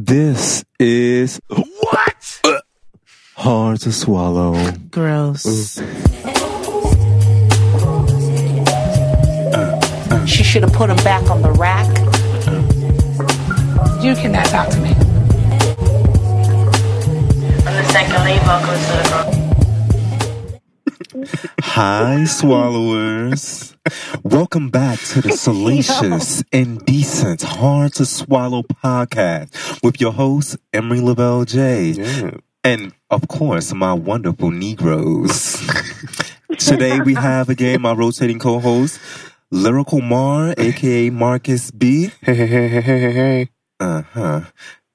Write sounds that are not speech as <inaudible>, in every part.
This is What? hard to swallow. Gross. Mm. She should have put him back on the rack. You cannot talk to me. I'm the second lead vocalist of the group. Hi, swallowers. Welcome back to the <laughs> Salacious, Indecent, Hard to Swallow podcast with your host, Emery Lavelle J. Yeah. And of course, my wonderful Negroes. <laughs> Today we have again my rotating co-host, Lyrical Mar, aka Marcus B. Hey, hey, hey, hey, hey, hey, hey. Uh-huh.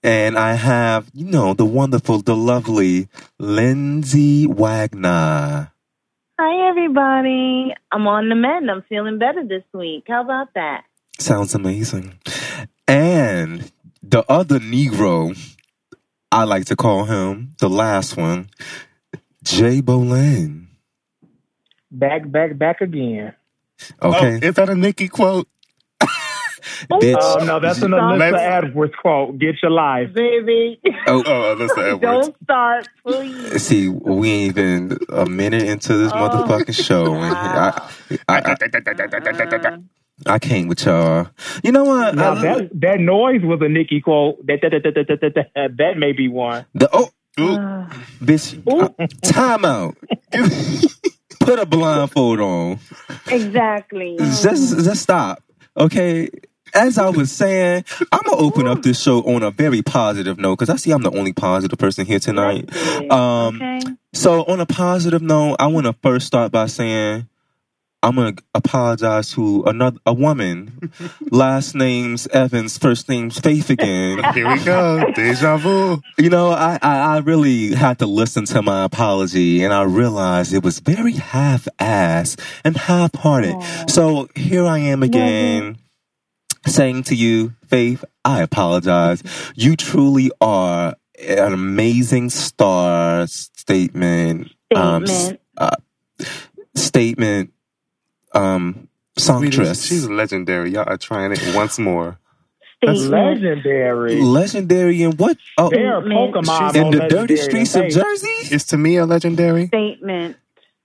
And I have, you know, the wonderful, the lovely Lindsay Wagner. Hi, everybody. I'm on the mend. I'm feeling better this week. How about that? Sounds amazing. And the other Negro, I like to call him, the last one, Jay Bolin. Back, back, back again. Okay. Oh, is that a Nikki quote? Bitch. Oh no, that's an Stop. Alyssa Edwards quote. Get your life. Baby, Oh, <laughs> Oh, that's the Edwards. don't start, please. see, we ain't even a minute into this Oh. motherfucking show. And I, I, I, Uh, I can't with y'all. You know what? Now I- that that noise was a Nikki quote. That that that that that, that, that, that may be one. the, oh, Ooh. uh, bitch, uh, time out. <laughs> Put a blindfold on. exactly. just just stop. Okay. As I was saying, I'm gonna open up this show on a very positive note because I see I'm the only positive person here tonight. Um, okay. so on a positive note, I want to first start by saying I'm gonna apologize to another a woman. <laughs> Last name's Evans, first name's Faith again. <laughs> Here we go. Deja vu. You know, I, I, I really had to listen to my apology and I realized it was very half ass and half hearted. So here I am again saying to you, Faith, I apologize. You truly are an amazing star statement. Um, Statement. uh, statement, um, Sweetie, songstress. She's legendary. Y'all are trying it once more. Statement. Legendary. Legendary in what? Oh, They are Statement. Pokemon in on the dirty streets of Hey, Jersey? Is Tamia legendary? Statement.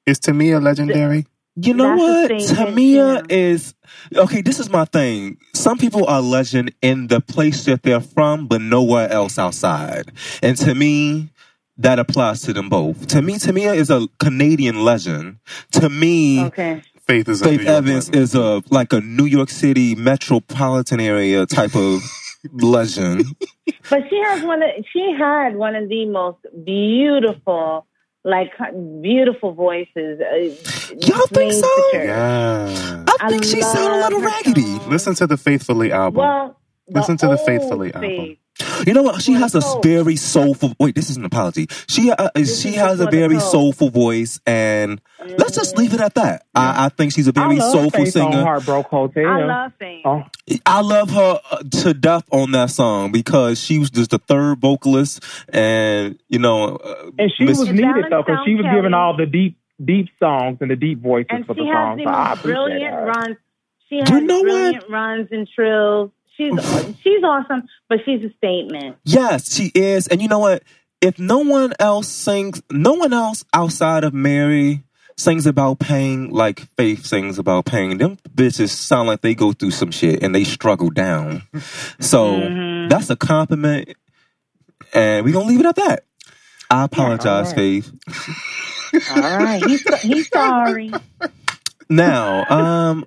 Is Tamia a legendary? You know That's a what? statement, Tamia too. is okay. This is my thing. Some people are legend in the place that they're from, but nowhere else outside. And to me, that applies to them both. To me, Tamia is a Canadian legend. To me, Okay. Faith is a Faith New Evans legend. is a like a New York City metropolitan area type of <laughs> legend. But she has one. Of, she had one of the most beautiful, like beautiful voices. Uh, Y'all think so? Yeah. I I think she sounded a little raggedy. song. Listen to the Faithfully album. Well, Listen to the old Faithfully album. Faith. You know what? She has a very soulful. Wait, this is an apology. She uh, she has a very soulful voice, and let's just leave it at that. I, I think she's a very love soulful Faith on singer. Heartbreak Hotel. I love Faith. Oh, I love her uh, to death on that song because she was just the third vocalist, and you know, uh, and she Miss- was needed though, because she was Valentine giving all the deep, deep songs and the deep voices and for she the has songs. the So I most appreciate brilliant her. runs. She has You know what? brilliant runs and trills. She's she's awesome, but she's a statement. yes, she is. And you know what? If no one else sings, no one else outside of Mary sings about pain like Faith sings about pain. Them bitches sound like they go through some shit and they struggle down. So Mhm. that's a compliment, and we're gonna leave it at that. I apologize, all Faith. All right, he's he's sorry. <laughs> Now, um,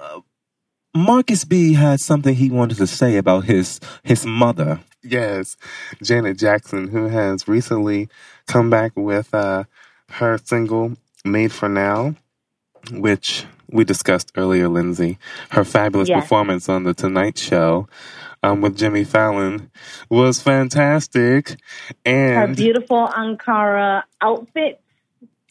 Marcus B had something he wanted to say about his his mother. Yes, Janet Jackson, who has recently come back with uh, her single "Made for Now," which we discussed earlier. Lindsay, her fabulous Yes. performance on the Tonight Show um, with Jimmy Fallon was fantastic. And her beautiful Ankara outfit.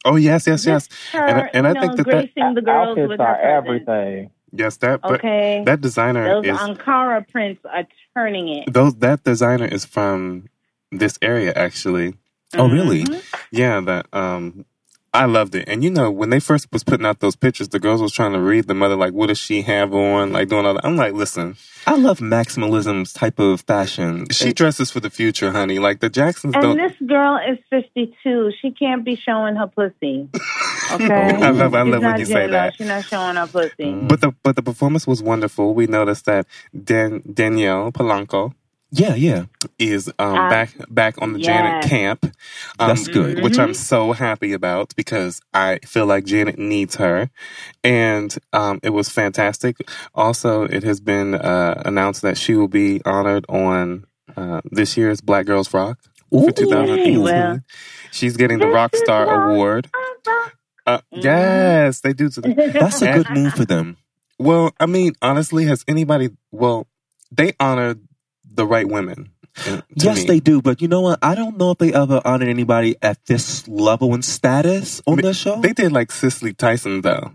oh yes, yes, yes, her, And I- and I you know, think that that- gracing the girls Outfits with her are presence. everything. Yes. That but Okay, that designer those is Ankara prints are turning it. those that designer is from this area actually. Oh, really? Mhm. Yeah, that um I loved it. And you know, when they first was putting out those pictures, the girls was trying to read the mother, like, what does she have on? Like doing all that. I'm like, listen, I love maximalism's type of fashion. she dresses for the future, honey. Like the Jacksons And don't. this girl is 52. She can't be showing her pussy. <laughs> Okay? I love- I She's love when you say that. She's not showing her pussy. but the but the performance was wonderful. We noticed that Dan, Danielle Polanco yeah, yeah. is um, Ah, back back on the Janet camp. Um, That's good. Which I'm so happy about because I feel like Janet needs her, and um, it was fantastic. Also, it has been uh, announced that she will be honored on uh, this year's Black Girls Rock for Ooh. 2018. well. She's getting the Rock Star. Award. Uh, Mhm. Yes, they do. That's a good move for them. Well, I mean, honestly, has anybody? Well, they honor the right women. uh, to yes, me. they do. But you know what? I don't know if they ever honored anybody at this level and status on Ma- their show. They did like Cicely Tyson though.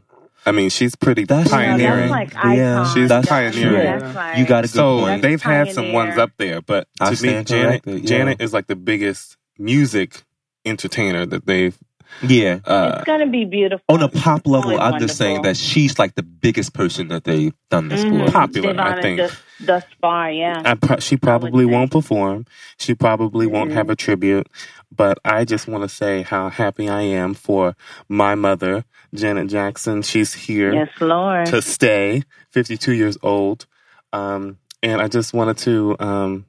I mean, she's pretty That's- Yeah, pioneering. that's like Yeah, icon. she's That's- pioneering. That's like, you got a good so point. they've had some ones up there, but I to me, Janet, yeah. Janet is like the biggest music entertainer that they've. Yeah. Uh, it's gonna be beautiful. On a pop level, I'm just saying that she's like the biggest person that they've done this Mhm. for. Popular, They've I think. Thus, thus far, yeah. I pro- she probably say. won't perform. She probably won't Mm-hmm. have a tribute. But I just want to say how happy I am for my mother, Janet Jackson. She's here. yes, Lord. to stay, 52 years old. Um, and I just wanted to um,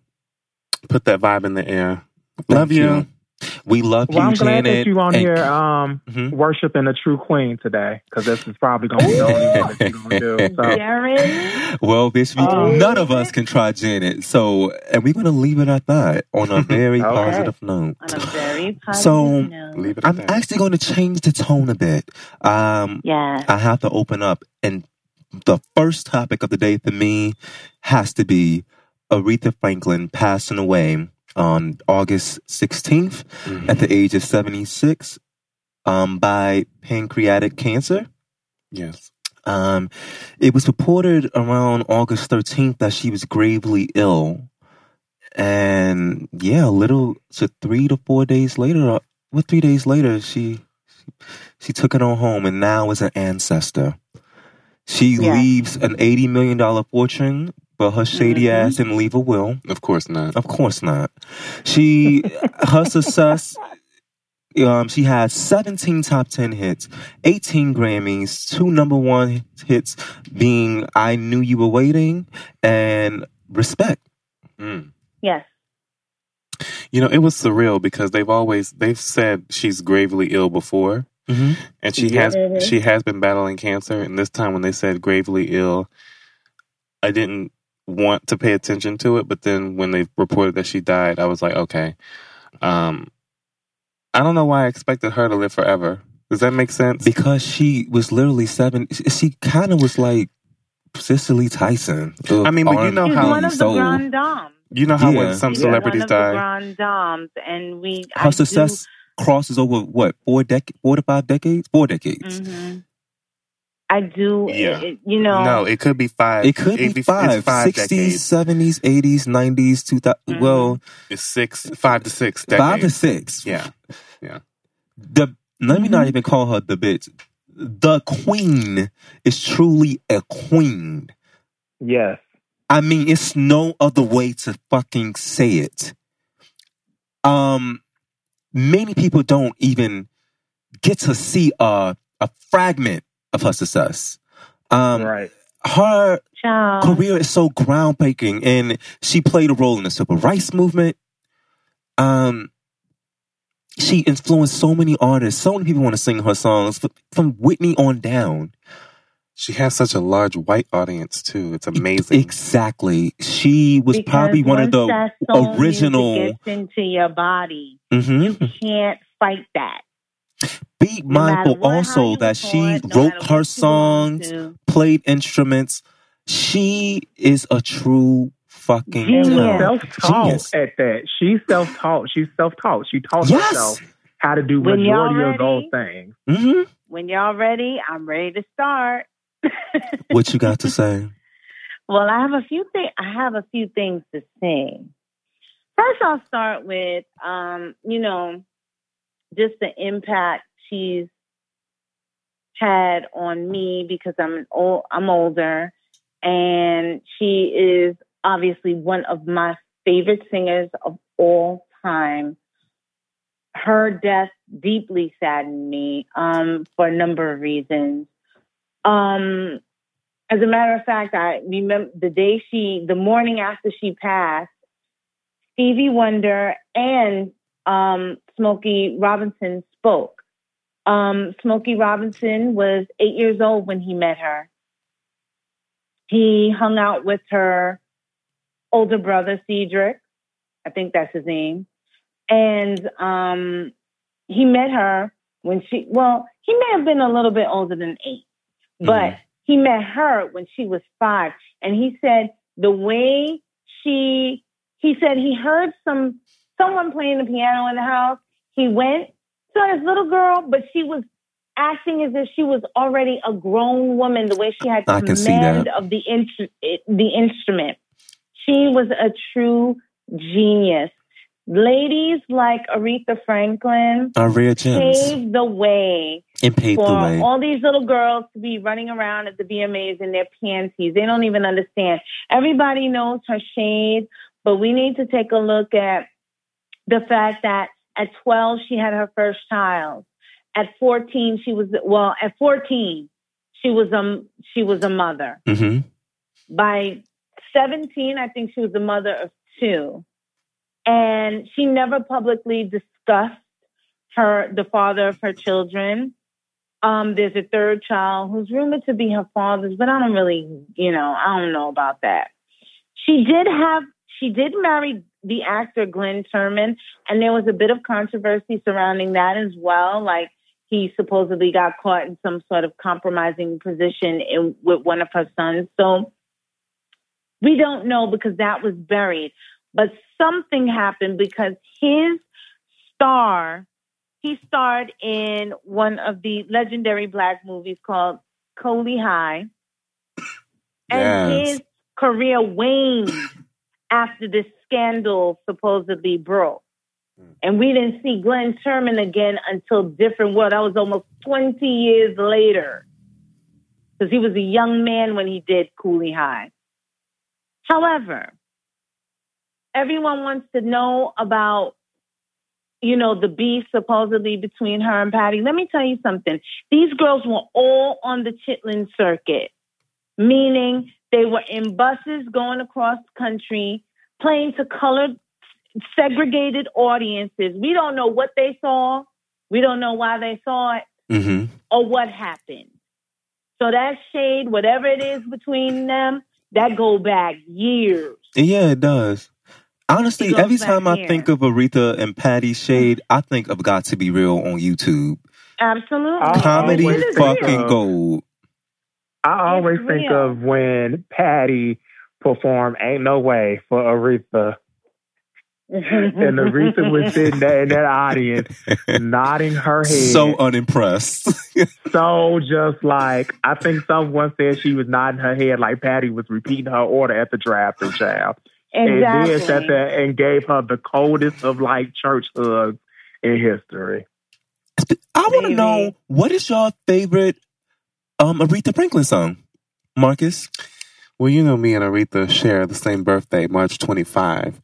put that vibe in the air. Love Thank you. We love Well, you, I'm glad Janet. that you on and- here um, Mhm. worshiping a true queen today, because this is probably going to be the only one that you're going to do. <laughs> So, Jared, Well, bitch, we, Oh. none of us can try Janet. So, and we're going to leave it at that on a very <laughs> Okay. positive note. on a very <laughs> positive So, note. Leave it at I'm that. actually going to change the tone a bit. Um, Yes. I have to open up, and the first topic of the day for me has to be Aretha Franklin passing away on August 16th Mhm. at the age of 76 um, by pancreatic cancer. Yes. Um, it was reported around August 13th that she was gravely ill. And yeah, a little to three to four days later, uh, well, three days later, she she took it on home and now is an ancestor. She Yeah. leaves an $80 million fortune, but her shady Mhm. ass didn't leave a will. Of course not. Of course not. She her <laughs> success. Um, she had 17 top 10 hits, 18 Grammys, two number one hits being "I Knew You Were Waiting" and "Respect." Mm. yes. You know, it was surreal because they've always they've said she's gravely ill before, Mm-hmm. and she Yeah. has Mhm. she has been battling cancer. And this time, when they said gravely ill, I didn't want to pay attention to it. But then when they reported that she died, I was like, okay. Um, I don't know why I expected her to live forever. Does that make sense? Because she was literally seven. She kind of was like Cicely Tyson. of I mean, but you know She's how- one of the soul. grand dames. You know how Yeah. when some She's celebrities one of the die, grand dames, and we I her do- success crosses over what four decades, four to five decades, four decades. Mhm. I do. Yeah. it- you know. no, it could be five. It could be It'd five, five 60s, decades. 70s, 80s, 90s, 2000. Mhm. Well, It's six, five to six decades. five to six. Yeah, Yeah. The let me Mm-hmm. not even call her the bitch. The queen is truly a queen. yes. I mean, it's no other way to fucking say it. Um, many people don't even get to see a a fragment of her success. Um, right. her Child. career is so groundbreaking and she played a role in the civil rights movement um she influenced so many artists so many people want to sing her songs from whitney on down she has such a large white audience too. It's amazing. exactly she was Because probably one of the original- gets into your body. Mhm. You can't fight that. Be No mindful what- also you that she record, no wrote her songs played instruments she is a true fucking Genius. And self-taught Genius. at that. She's self-taught. She's self-taught. She taught Yes. herself how to do When y'all majority of those ready? things. hmm When y'all ready, I'm ready to start. <laughs> what you got to say Well, I have a few things. I have a few things to say. First, I'll start with, um, you know, just the impact she's had on me because I'm old, I'm older, and she is obviously one of my favorite singers of all time. Her death deeply saddened me um, for a number of reasons. Um, as a matter of fact, I remember the day she, the morning after she passed, Stevie Wonder and um, Smokey Robinson spoke. Um, Smokey Robinson was eight years old when he met her. He hung out with her older brother, Cedric. I think that's his name. And um, he met her when she, well, he may have been a little bit older than 8 but Mhm. he met her when she was five. And he said the way she, he said he heard some, someone playing the piano in the house. He went, saw this little girl, but she was acting as if she was already a grown woman, the way she had I can see command of the, instru- the instrument. She was a true genius. Ladies like Aretha Franklin Our rare gems paved the way and paved for the way. all these little girls to be running around at the VMAs in their panties. They don't even understand. Everybody knows her shade, but we need to take a look at the fact that at 12 she had her first child. At 14 she was well, at 14 she was um she was a mother. hmm By 17 I think she was the mother of two. And she never publicly discussed her the father of her children. Um, there's a third child who's rumored to be her father's, but I don't really, you know, I don't know about that. She did have, she did marry the actor Glenn Turman, and there was a bit of controversy surrounding that as well. Like he supposedly got caught in some sort of compromising position in, with one of her sons. So we don't know because that was buried. But something happened because his star, he starred in one of the legendary black movies called Cooley High. And Yes. his career waned after this scandal supposedly broke. Hmm. And we didn't see Glenn Turman again until Different World. That was almost 20 years later. Because he was a young man when he did Cooley High. However, everyone wants to know about, you know, the beef supposedly between her and Patti. Let me tell you something. These girls were all on the Chitlin circuit, meaning they were in buses going across the country, playing to colored, segregated audiences. We don't know what they saw. We don't know why they saw it hmm or what happened. So that shade, whatever it is between them, that go back years. Yeah, it does. Honestly, It every back time I here. think of Aretha and Patti Shade, I think of Got to Be Real on YouTube. Absolutely. Comedy fucking real. gold. I always think of when Patti performed "Ain't No Way" for Aretha, <laughs> and Aretha was sitting there in that audience, nodding her head, So unimpressed. <laughs> so just like I think someone said she was nodding her head like Patti was repeating her order at the drive-through child, and then sat there and gave her the coldest of like church hugs in history. I want to know what is your favorite um Aretha Franklin song, Marcus? Well, you know, me and Aretha share the same birthday, March 25.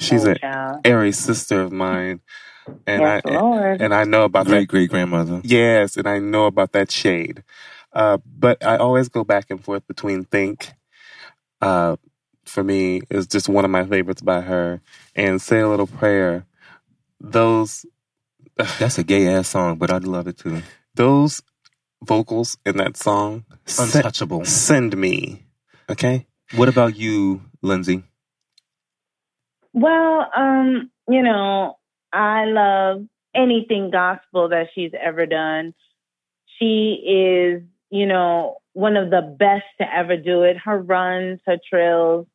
She's Oh, an child. Aries sister of mine, and Yes, I Lord. and I know about that. Great great grandmother. Yes, and I know about that shade. Uh, but I always go back and forth between Think. Uh, for me, is just one of my favorites by her, and Say a Little Prayer. Those <laughs> That's a gay ass song, but I love it too. those vocals in that song send, Untouchable. send me. Okay, What about you, Lindsay? Well, um, you know, I love anything gospel that she's ever done. She is, you know, one of the best to ever do it. Her runs, her trails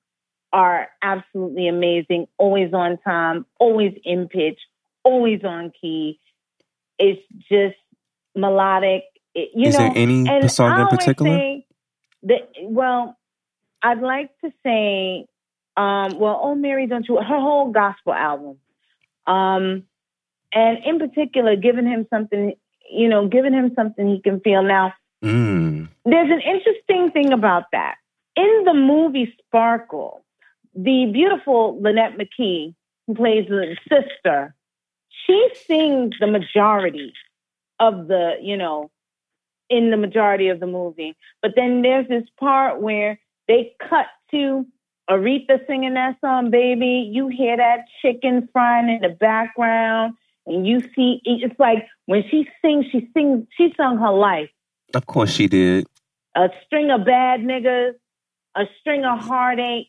are absolutely amazing, always on time, always in pitch, always on key. It's just melodic. It, you Is know, there any song in particular? That, well, I'd like to say, um, well, oh Mary, don't you? Her whole gospel album, um, and in particular, giving him something you know, giving him something he can feel. Now, Mm. there's an interesting thing about that. In the movie Sparkle, the beautiful Lonette McKee, who plays the sister, she sings the majority of the, you know, in the majority of the movie. But then there's this part where they cut to Aretha singing that song, baby. You hear that chicken frying in the background, and you see it's like when she sings, she sings, she sung her life Of course she did. a string of bad niggas, a string of heartache.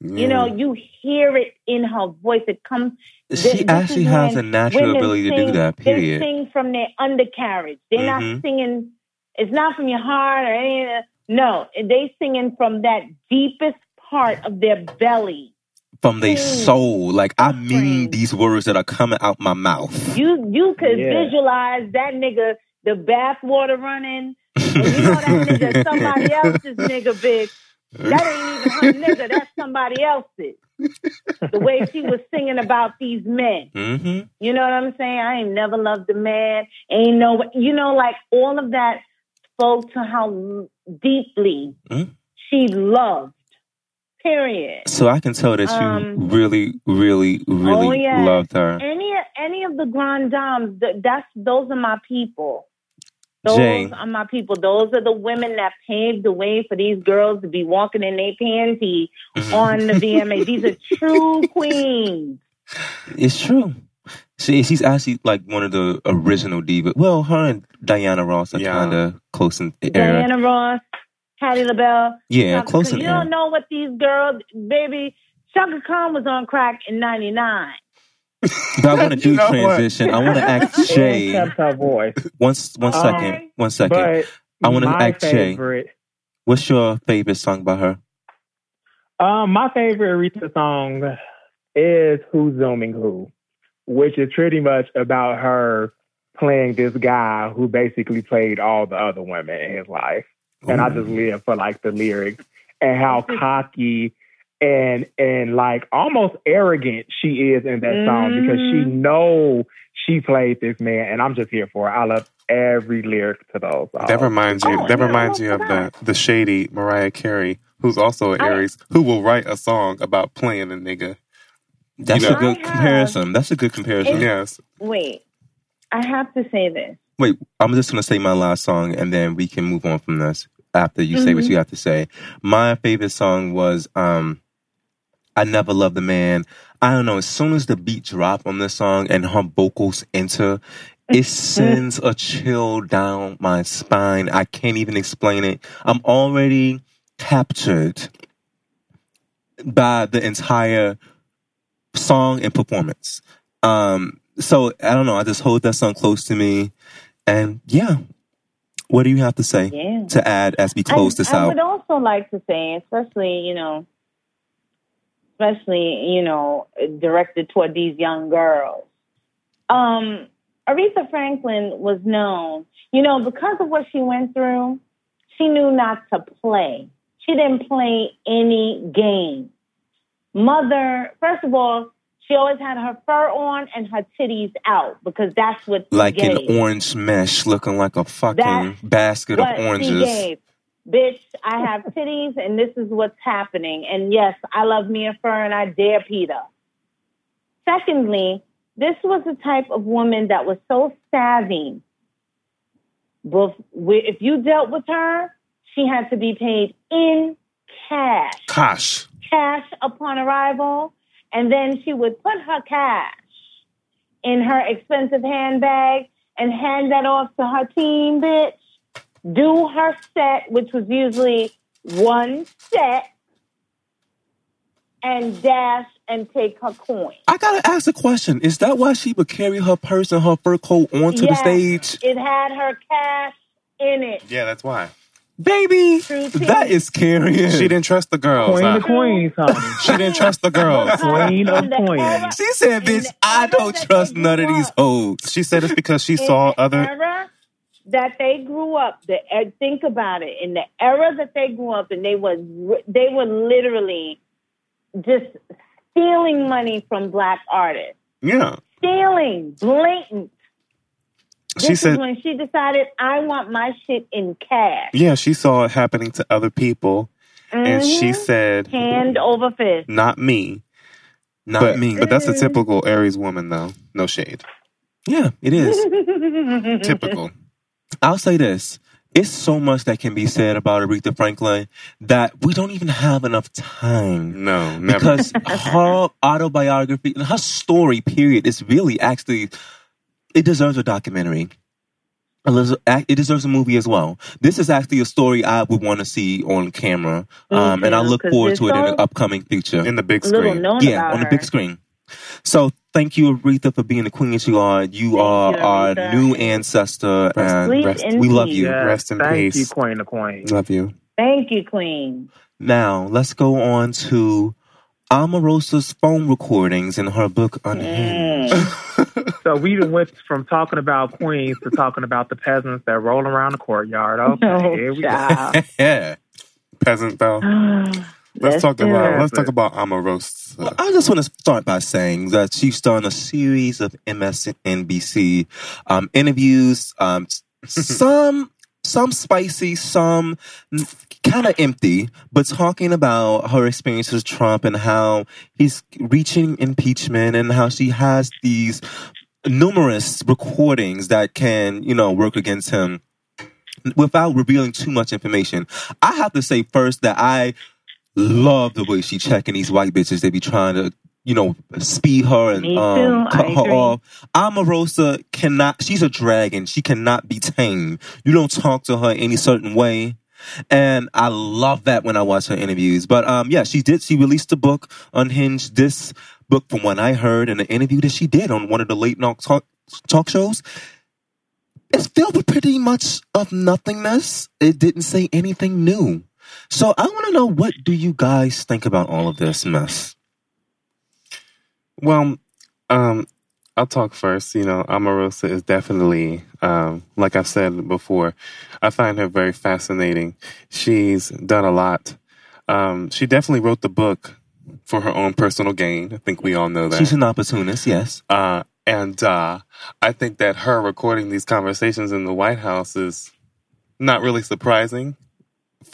You know, you hear it in her voice. It comes. She this actually is has a natural ability to do sing- that, They period. sing from their undercarriage. They're Mhm. not singing. It's not from your heart or any. of that. No, they singing from that deepest part of their belly. From their Mm. soul. Like I mean these words that are coming out my mouth. You you could Yeah. visualize that nigga, the bathwater running, <laughs> and you know that nigga somebody else's nigga, bitch. That ain't even her nigga. That's somebody else's. The way she was singing about these men. hmm You know what I'm saying? I ain't never loved a man. Ain't no, you know, like all of that spoke to how deeply Mhm. she loved. Period. So I can tell that you Um, really, really, really oh, yeah. loved her. Any any of the grand dames, that's those are my people. Those Jay. are my people. Those are the women that paved the way for these girls to be walking in their panties Mhm. on the VMA. These are <laughs> true queens. It's true. She, she's actually like one of the original divas. Well, her and Diana Ross are Yeah. kind of close in era. Diana Ross, Patti LaBelle. yeah, Chaka close Khan. in You era. don't know what these girls, baby. Chaka Khan was on crack in '99. But I want to <laughs> do You know what? transition. I want to ask Shay. Jay kept voice. one one Um, second. One second. I wanna my ask Jay. favorite, What's your favorite song by her? Um, my favorite Aretha song is Who's Zooming Who, which is pretty much about her playing this guy who basically played all the other women in his life. And I just live for like the lyrics and how <laughs> cocky and and like almost arrogant she is in that song because she Mhm. know she played this man and I'm just here for it. I love every lyric to those songs. That reminds you. Oh, that yeah, reminds you of the the shady Mariah Carey, who's also an I- Aries, who will write a song about playing a nigga. That's You a good have- comparison. That's a good comparison. Yes, Wait, I have to say this. Wait, I'm just gonna say my last song, and then we can move on from this after you say what you have to say. My favorite song was um, "I Never Loved a Man." I don't know. As soon as the beat drop on this song and her vocals enter, it sends a chill down my spine. I can't even explain it. I'm already captured by the entire song and performance. Um, so I don't know. I just hold that song close to me, and yeah. What do you have to say Yeah. to add as we close I, this I out? would also like to say, especially you know, especially you know, directed toward these young girls. Um, Aretha Franklin was known, you know, because of what she went through. She knew not to play. She didn't play any game. Mother, first of all, she always had her fur on and her titties out because that's what Like gave. an orange mesh, looking like a fucking That's basket of oranges. Bitch, I have titties and this is what's happening. And yes, I love Mia Fur and I dare PETA. Secondly, this was the type of woman that was so savvy. If you dealt with her, she had to be paid in cash Gosh. Cash upon arrival, and then she would put her cash in her expensive handbag and hand that off to her team, bitch. Do her set, which was usually one set, and dash and take her coin. I gotta ask a question. Is that why she would carry her purse and her fur coat onto the stage? It had her cash in it. Yeah, that's why. Baby, that is carrying. She didn't trust the girls. Queen huh? of Queens, honey. She didn't trust the girls. <laughs> Queen of In Queens. She said, bitch, I don't trust none of these up. hoes. She said it's because she in saw other. that they grew up. The uh, think about it. In the era that they grew up, and they were they were literally just stealing money from black artists, Yeah. stealing, blatant. This She is said- when she decided I want my shit in cash. Yeah, she saw it happening to other people, and she Mhm. said, hand over fist. "Not me." Not but, me. But that's a typical Aries woman, though. No shade. yeah, it is. <laughs> Typical. I'll say this. It's so much that can be said about Aretha Franklin that we don't even have enough time. No, never. Because <laughs> her autobiography and her story, period, is really actually, it deserves a documentary. It deserves a movie as well. This is actually a story I would want to see on camera. Um, and I look forward to it in so an upcoming feature. in the big screen. yeah, on the big screen. So thank you, Aretha, for being the queen that you are. You Thank are you, our new ancestor, and rest- we love peace. you. Rest in Thank peace. you, Queen of Queens. Love you. Thank you, Queen. Now, let's go on to Omarosa's phone recordings in her book Unhinged. Mm. <laughs> So we done went from talking about queens to talking about the peasants that roll around the courtyard. Okay, Oh, here we go. child. <laughs> yeah. Peasant though. Let's, Let's talk about it. let's talk about Omarosa. Well, I just want to start by saying that she's done a series of MSNBC um, interviews, um, <laughs> some some spicy, some kind of empty, but talking about her experience with Trump and how he's reaching impeachment and how she has these numerous recordings that can, you know, work against him without revealing too much information. I have to say first that I love the way she checking these white bitches. They be trying to, you know, speed her and um, cut I her agree. off. Omarosa cannot. She's a dragon. She cannot be tamed. You don't talk to her any certain way. And I love that when I watch her interviews. But um, yeah, she did. She released a book, Unhinged. This book, from what I heard in an interview that she did on one of the late night talk talk shows, it's filled with pretty much of nothingness. It didn't say anything new. So I want to know what do you guys think about all of this mess? Well, um, I'll talk first. You know, Omarosa is definitely, um, like I've said before, I find her very fascinating. She's done a lot. Um, she definitely wrote the book for her own personal gain. I think we all know that. She's an opportunist, yes. Uh, and uh, I think that her recording these conversations in the White House is not really surprising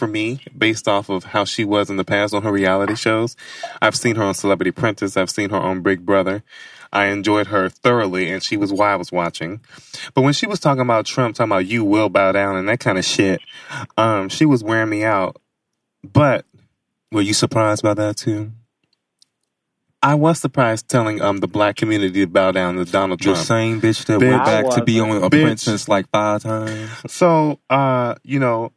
for me, based off of how she was in the past on her reality shows. I've seen her on Celebrity Apprentice. I've seen her on Big Brother. I enjoyed her thoroughly, and she was why I was watching. But when she was talking about Trump, talking about you will bow down and that kind of shit, um, she was wearing me out. But Were you surprised by that too? I was surprised telling um the black community to bow down to Donald Trump. The same bitch that Bitch. went back to be on Bitch. Apprentice like five times. So, uh, you know,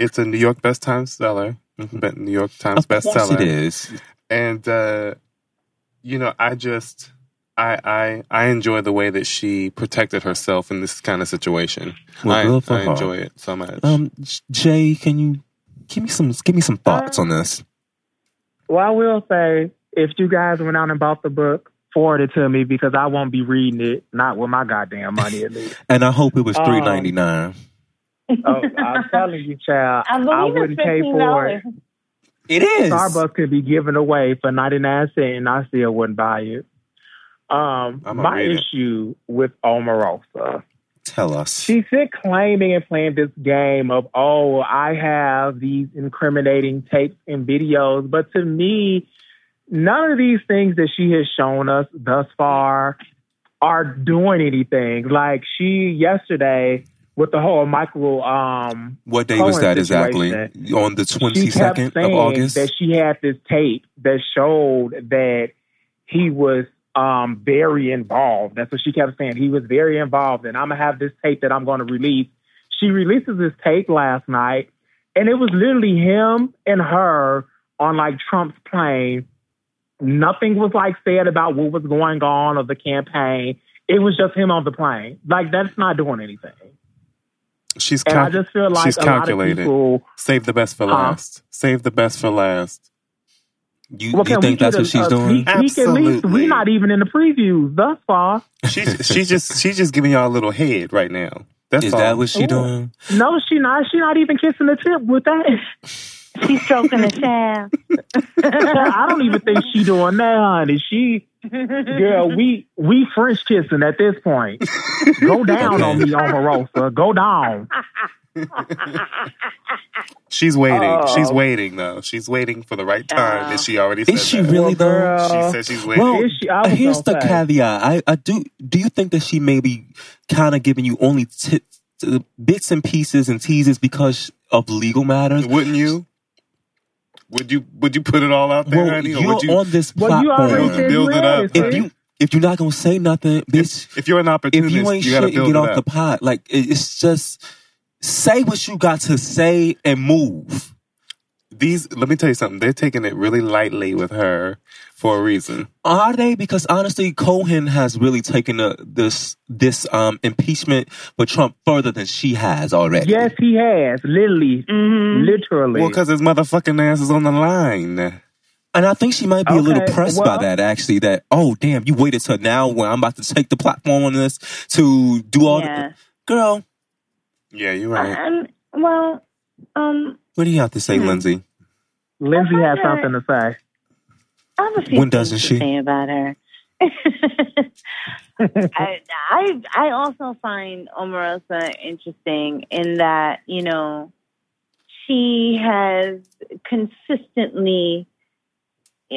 it's a New York Best Times seller, New York Times Of course bestseller, it is. and uh, you know, I just, I, I, I enjoy the way that she protected herself in this kind of situation. Well, I, good I enjoy it so much. Um, Jay, can you give me some give me some thoughts on this? Well, I will say, if you guys went out and bought the book, forward it to me because I won't be reading it, not with my goddamn money at least. And I hope it was Um, three ninety nine. Oh, I'm telling you, child, I I, wouldn't it's pay for it. It is. Starbucks could be given away for 99 cents and I still wouldn't buy it. Um, my read it. issue with Omarosa, Tell us. she's still claiming and playing this game of, oh, I have these incriminating tapes and videos. But to me, none of these things that she has shown us thus far are doing anything. Like she yesterday with the whole Michael um what day was that exactly? situation. On the twenty second of August. that she had this tape that showed that he was um, very involved. That's what she kept saying. He was very involved, and I'm gonna have this tape that I'm going to release. She releases this tape last night, and it was literally him and her on like Trump's plane. Nothing was like said about what was going on of the campaign. It was just him on the plane. Like that's not doing anything. She's And I just feel like she's a lot of calculated. people. Save the best for Huh? last. Save the best for last. you Well, you think that's what a- she's a doing? sneak peek at least? Absolutely. We're not even in the previews thus far. She's she's just she's just giving y'all a little head right now. That's Is all. that what she Ooh. doing? No, she not. She not even kissing the tip with that. <laughs> She's stroking the shaft. <laughs> I don't even think she doing that, honey. She, girl, we we French kissing at this point. Go <laughs> down Okay. on me, Omarosa. Go down. She's waiting. Oh. She's waiting though. She's waiting for the right time. And she already said Is she that. really Well, though? girl, She said she's waiting. Well, Is she- I here's the say. caveat. I, I do. Do you think that she may be kind of giving you only t- t- bits and pieces and teases because of legal matters? Wouldn't you? Would you would you put it all out there, Well, honey? Or would you on this Well, you platform. Build- build it up. it, if you if you're not gonna say nothing, bitch, if, if you're an if opportunist, you ain't you gotta shit, get off up. the pot. Like it's just say what you got to say and move. These let me tell you something. They're taking it really lightly with her for a reason. Are they? Because honestly, Cohen has really taken the, this this um impeachment with Trump further than she has already. yes, he has. Literally, hmm literally. Well, because his motherfucking ass is on the line. And I think she might be a little pressed well- by that, actually. That oh damn, you waited till now when I'm about to take the platform on this to do all Yeah. the girl. Yeah, you're right. Um, well, um, What do you have to say, Hmm. Lindsay? Lindsay has something to say. I have a few When doesn't she? say about her. <laughs> I, I I also find Omarosa interesting in that you know she has consistently.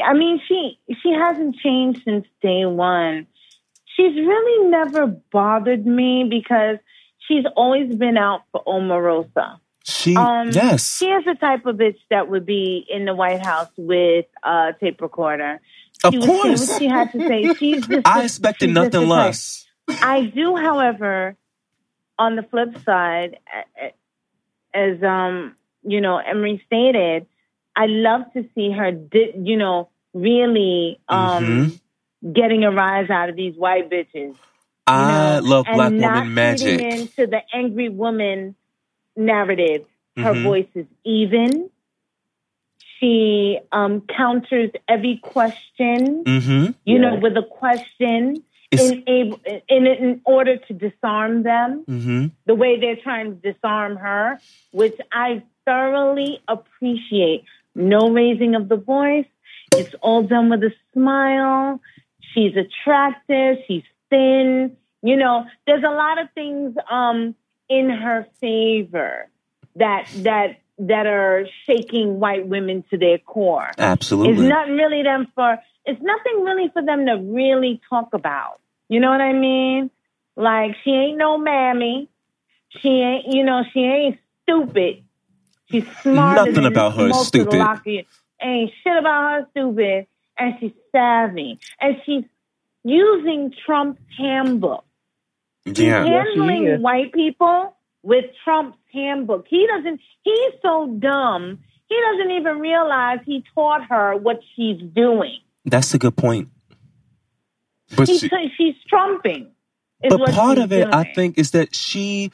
I mean, she she hasn't changed since day one. She's really never bothered me because she's always been out for Omarosa. She Um, yes. She is the type of bitch that would be in the White House with a tape recorder. Of She would course. what she had to say. She's <laughs> just. I expected she's nothing less. I do, however, on the flip side, as um, you know, Emery stated, I love to see her, di- you know, really um, Mm-hmm. getting a rise out of these white bitches. I know, love and black not woman magic. into the angry woman narrative. Her Mhm. voice is even. She um, counters every question, Mm-hmm. you know, with a question in, able, in, in order to disarm them mm-hmm. the way they're trying to disarm her, which I thoroughly appreciate. No raising of the voice. It's all done with a smile. She's attractive. She's thin. You know, there's a lot of things um, in her favor that that that are shaking white women to their core. Absolutely. It's not really them for. It's nothing really for them to really talk about. You know what I mean? Like she ain't no mammy. She ain't. You know she ain't stupid. She's smart. Nothing about her is stupid. Ain't shit about her stupid, and she's savvy, and she's using Trump's handbook. Yeah. Yes, she handling is. white people with Trump's handbook. He doesn't. He's so dumb. He doesn't even realize he taught her what she's doing. That's a good point. But He's, she, she's trumping. is But what part she's of it, I think, is that she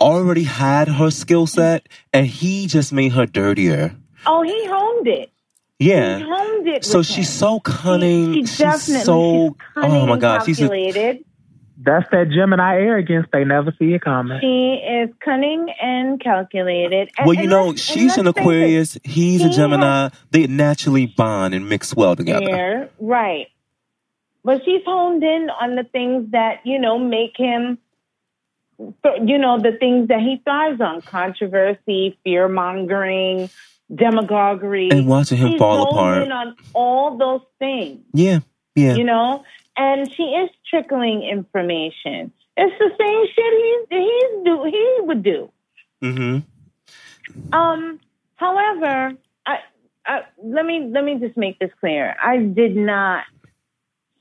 already had her skill set, and he just made her dirtier. Oh, he honed it. Yeah. He honed it. So with she's him. so cunning. She, she's she definitely. so. she's cunning oh my and God, she's a, calculated. That's that Gemini arrogance. They never see it coming. She is cunning and calculated. And, well, you and know, let's- she's an let's face it, Aquarius. He's a he Gemini. They naturally bond and mix well together. Yeah, right. But she's honed in on the things that, you know, make him, you know, the things that he thrives on controversy, fear mongering, demagoguery. And watching him she's fall honed apart. in on all those things, Yeah, yeah. you know, and she is trickling information. It's the same shit he's, he's do, he would do. hmm Um, however, I, I, let me let me just make this clear. I did not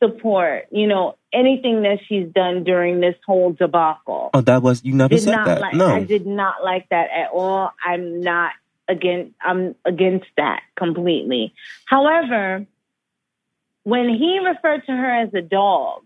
support, you know, anything that she's done during this whole debacle. Oh, that was you never did said not that. like. no. I did not like that at all. I'm not against. I'm against that completely. However, when he referred to her as a dog,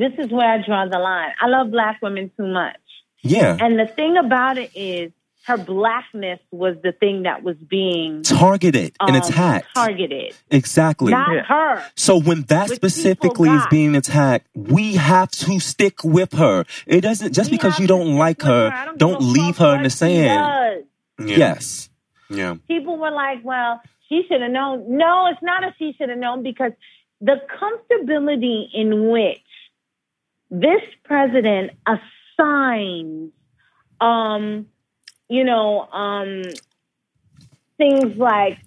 this is where I draw the line. I love black women too much. yeah. And the thing about it is, her blackness was the thing that was being Targeted and um, attacked. targeted, Exactly. not Yeah. her. So when that Which specifically is being attacked, we have to stick with her. It doesn't just We because you don't like with her, don't, don't leave her in the sand. yeah. Yes. Yeah. People were like, well, she should have known. No, it's not a she should have known because the comfortability in which this president assigns, um, you know, um, things like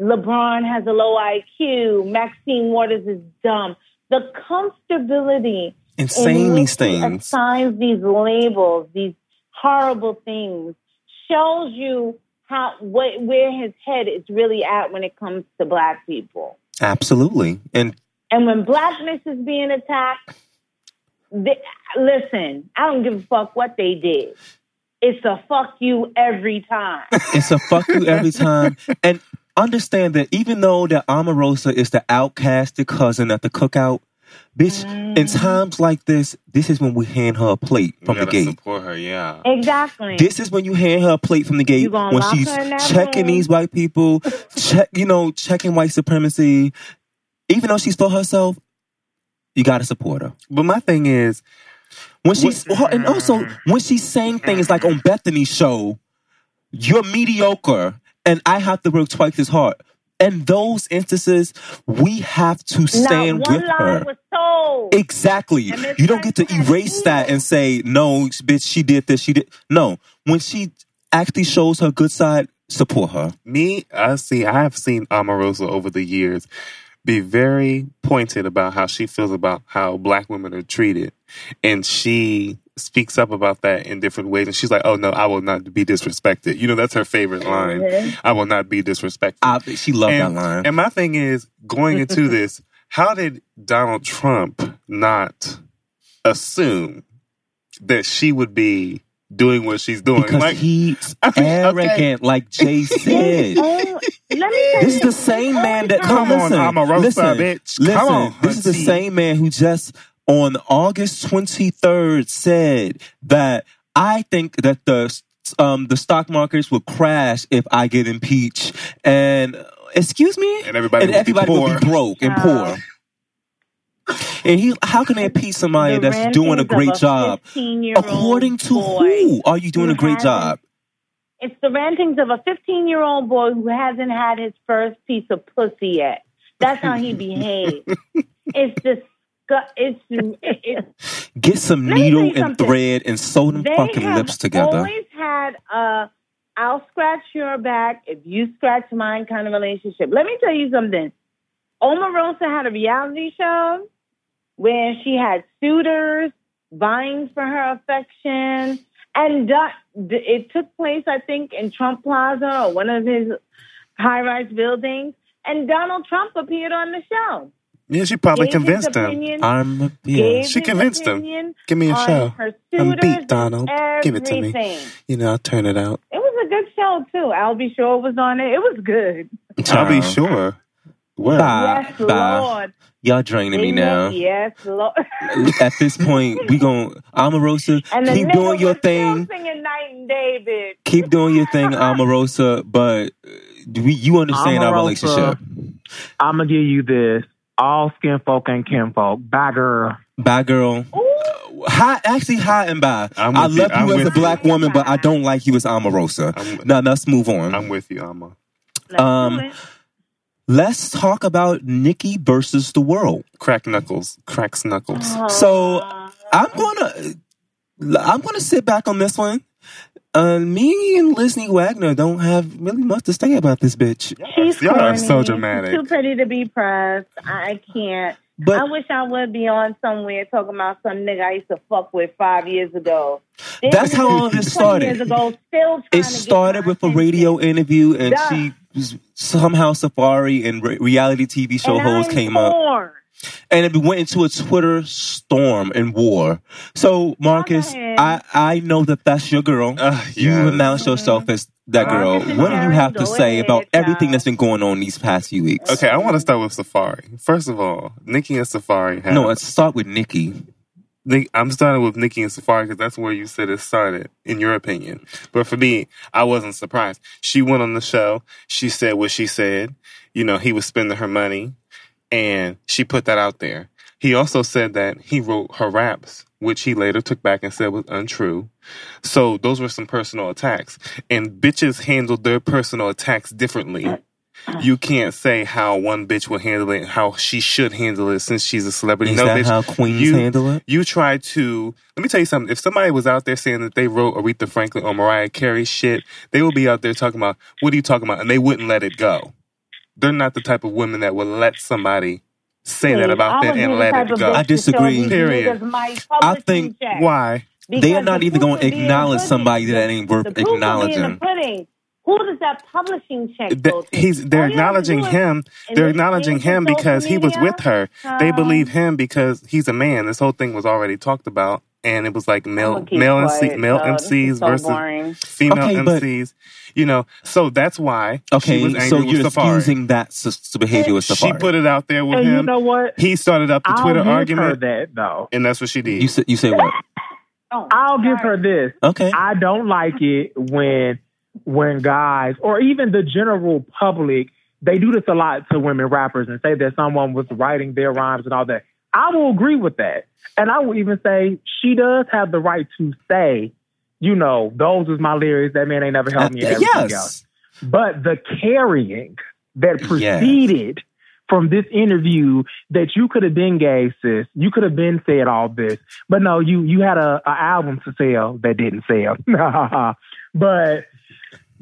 LeBron has a low IQ, Maxine Waters is dumb. The comfortability And in saying these he things. assigns these labels, these horrible things, shows you how wh- where his head is really at when it comes to black people. Absolutely. And And when blackness is being attacked, they, listen, I don't give a fuck what they did. It's a fuck you every time. <laughs> it's a fuck you every time. And understand that even though that Omarosa is the outcasted cousin at the cookout, bitch, in mm. times like this, this is when we hand her a plate from the gate. support her. Yeah. exactly. This is when you hand her a plate from the gate when she's her in that checking room? these white people, <laughs> check you know, checking white supremacy. Even though she's for herself, you gotta support her. But my thing is, When she's and also when she's saying things like on Bethany's show, you're mediocre and I have to work twice as hard. And those instances, we have to stand Not one with lie her. was told. Exactly. You don't get to erase that and say, no, bitch, she did this, she did. No. When she actually shows her good side, support her. me, I see, I have seen Omarosa over the years be very pointed about how she feels about how black women are treated. And she speaks up about that in different ways. And she's like, oh no, I will not be disrespected. You know, that's her favorite line. Mhm. I will not be disrespected. I, she loved and, that line. and my thing is, going into <laughs> this, how did Donald Trump not assume that she would be doing what she's doing? because like, he's I mean, okay. arrogant, like Jay <laughs> said. Let me tell This is the same man that Come no, on, listen, Omarosa, listen, bitch. Listen, Come on, this is the same man who just on August 23rd said that I think that the um the stock markets will crash if I get impeached. And uh, excuse me, And everybody and will be everybody will be broke and Child. poor. And he, how can they impeach somebody The that's doing a great a job? According to who are you doing a great job? It's the rantings of a 15 year old boy who hasn't had his first piece of pussy yet. That's how he behaves. <laughs> it's just It's, it's Get some Let me tell needle and thread and sew them they fucking lips together. Always had a I'll scratch your back if you scratch mine kind of relationship. Let me tell you something. Omarosa had a reality show where she had suitors vying for her affection. And that, it took place, I think, in Trump Plaza or one of his high rise buildings. And Donald Trump appeared on the show. yeah, she probably Gave convinced him. I'm yeah. gave She convinced him. Give me a show. Her I'm beat, and Donald. Give it to me. You know, I'll turn it out. It was a good show too. Albie Shore was on it. It was good. I'll be oh. sure. Well, Bye. yes, bye. Lord. Y'all draining me now. Yes, Lord. At this point, we gon' Omarosa, <laughs> and the keep nigga doing your was still thing. singing Night and Day, bitch. Keep doing your thing, Omarosa. <laughs> But uh, we, you understand our relationship. I'm gonna give you this. All skin folk and kinfolk. Bye, girl. Bye, girl. Ooh, Hi, actually, hi and bye. I'm I with you. love you, as a black you. woman, but I don't like you as Omarosa. I'm- Now, let's move on. I'm with you, Alma. let's Um, do it. Let's talk about Nicki versus the world. Crack knuckles. Cracks knuckles. So I'm gonna, I'm gonna sit back on this one. Uh, me and Leslie Wagner don't have really much to say about this bitch. She's Y'all are corny. so She's dramatic. too pretty to be pressed. I can't. But I wish I would be on somewhere talking about some nigga I used to fuck with five years ago. That's how all this 20 Years started. ago, still trying it to get started my with a radio interview, and Duh. she was somehow Safaree and re- reality TV show And hosts I'm came up, and it went into a Twitter storm and war. So Marcus. I I know that that's your girl. Uh, You yeah. announce yourself as that girl. Marcus What do you have to say ahead, about everything that's been going on these past few weeks? Okay, I want to start with Safaree. First of all, Nicki and Safaree have. No, let's start with Nicki. I'm starting with Nicki and Safaree because that's where you said it started, in your opinion. But for me, I wasn't surprised. She went on the show. She said what she said. You know, he was spending her money, and she put that out there. He also said that he wrote her raps, which he later took back and said was untrue. So those were some personal attacks. And bitches handled their personal attacks differently. <laughs> You can't say how one bitch will handle it, how she should handle it since she's a celebrity. Is no, that bitch, how queens you, handle it? You try to, let me tell you something. If somebody was out there saying that they wrote Aretha Franklin or Mariah Carey shit, they would be out there talking about, what are you talking about? And they wouldn't let it go. They're not the type of women that will let somebody say that about them and let it go. I disagree. Period. I think- check. Why? They are not the even going to will be in the acknowledge somebody that ain't worth The proof be in acknowledging. The pudding. Who does that publishing check go to? he's they're All you have to do acknowledging him. They're acknowledging him social because he was with her. They um, believe him because he's a man. This whole thing was already talked about, and it was like male male quiet, MC, male though. MCs so versus boring. female Okay, but- MCs. You know, so that's why she Okay, was angry so with you're Safaree. excusing that s- s- behavior with She Safaree. put it out there with And him. you know what? he started up the I'll Twitter give her argument, that though. and that's what she did. you say you say what? <coughs> Oh, I'll give her this. Okay. I don't like it when when guys or even the general public they do this a lot to women rappers and say that someone was writing their rhymes and all that. I will agree with that. And I will even say she does have the right to say, you know, those was my lyrics, that man ain't never helped me Uh, everything else. yes. But the carrying that Yes. proceeded from this interview that you could have been gay, sis. You could have been said all this. But no, you you had a, a album to sell that didn't sell. <laughs> but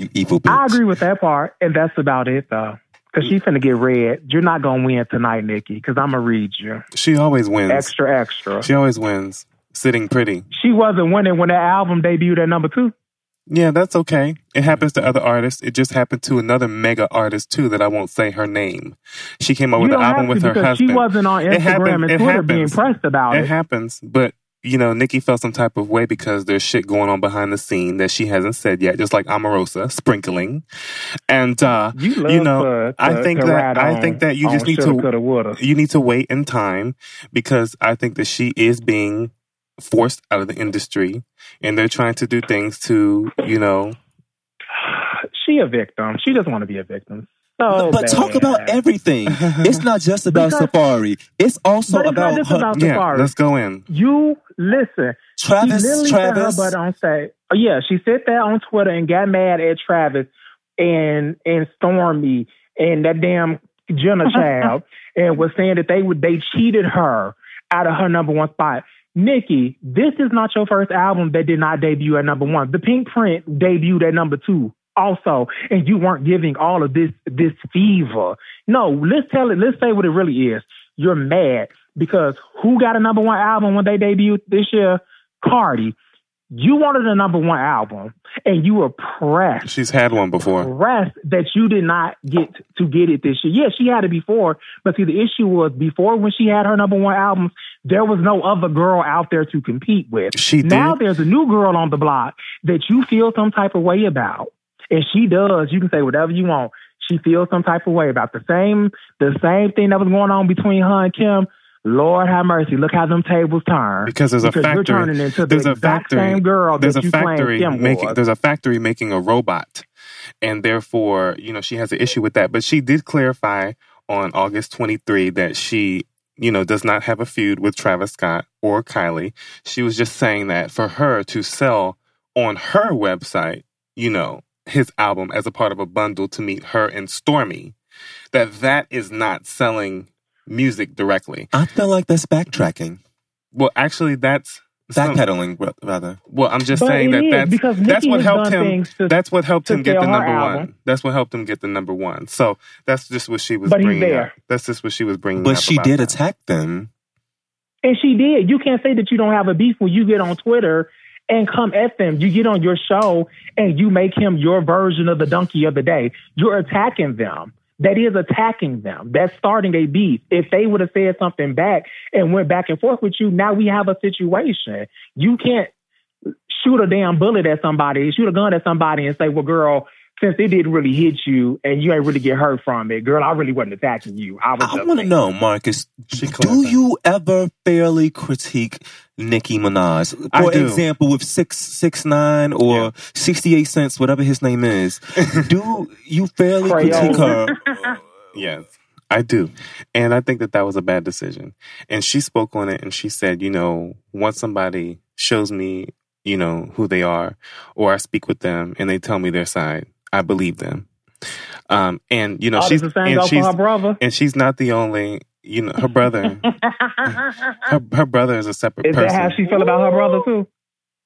You evil bitch. I agree with that part, and that's about it though. Cause she's finna get red. You're not gonna win tonight, Nicki, because I'm gonna read you. she always wins. Extra, extra. She always wins. Sitting pretty. She wasn't winning when that album debuted at number two. Yeah, that's okay. It happens to other artists. It just happened to another mega artist too that I won't say her name. She came out with an album with her husband. she wasn't on Instagram It happens- and it Twitter being happens. pressed about it it. happens, but you know, Nicki felt some type of way because there's shit going on behind the scene that she hasn't said yet, just like Omarosa sprinkling. And uh You you know, to, I think that I think that you just need to coulda, you need to wait in time because I think that she is being forced out of the industry and they're trying to do things to, you know, <sighs> She a victim. She doesn't want to be a victim. So but talk about everything. <laughs> It's not just about Because- Safaree. It's also it's about her, about yeah, Safaree. let's go in. You listen. she Travis. literally set her Travis. butt on stage. Oh, yeah, she said that on Twitter and got mad at Travis and and Stormi and that damn Jenner <laughs> child and was saying that they would they cheated her out of her number one spot. Nicki, this is not your first album that did not debut at number one. The Pinkprint debuted at number two also, and you weren't giving all of this this fever. No, let's tell it. Let's say what it really is. You're mad because who got a number one album when they debuted this year? Cardi. You wanted a number one album, and you were pressed She's had one before. rest that you did not get to get it this year. Yeah, she had it before, but see, the issue was before when she had her number one albums, there was no other girl out there to compete with. She now did. there's a new girl on the block that you feel some type of way about, and she does. You can say whatever you want. She feels some type of way about the same the same thing that was going on between her and Kim. Lord have mercy. Look how them tables turn. Because there's a Because you're factory. turning into the there's a exact factory. same girl there's that a you factory Kim making. There's a factory making a robot, and therefore, you know, she has an issue with that. But she did clarify on August 23 that she, you know, does not have a feud with Travis Scott or Kylie. She was just saying that for her to sell on her website, you know, his album as a part of a bundle to meet her and Stormi, that that is not selling music directly. I feel like that's backtracking, Well, actually, that's some- backpedaling ra- rather. Well, I'm just But saying it that is, that's because that's what helped him. to- that's what helped him get the sell her number album. one. That's what helped him get the number one. So that's just what she was But he's bringing there. up. That's just what she was bringing But up. she did that. attack them. And she did. You can't say that you don't have a beef when you get on Twitter and come at them. You get on your show and you make him your version of the donkey of the day. You're attacking them. That is attacking them. That's starting a beef. If they would have said something back and went back and forth with you, now we have a situation. You can't shoot a damn bullet at somebody, shoot a gun at somebody and say, well, girl, since it didn't really hit you and you ain't really get hurt from it, girl, I really wasn't attacking you. I was I want to know, Marcus. Do you ever fairly critique Nicki Minaj? I For do. example, with six six nine or Yeah. sixty eight cents, whatever his name is, <laughs> do you fairly Crayola. critique her? <laughs> Yes. I do. And I think that that was a bad decision. And she spoke on it and she said, you know, once somebody shows me, you know, who they are, or I speak with them and they tell me their side, I believe them. Um, and you know, Oh, she's the same and she's her brother? and she's not the only. You know, her brother, her her brother is a separate Is that person. how she feel about her brother too?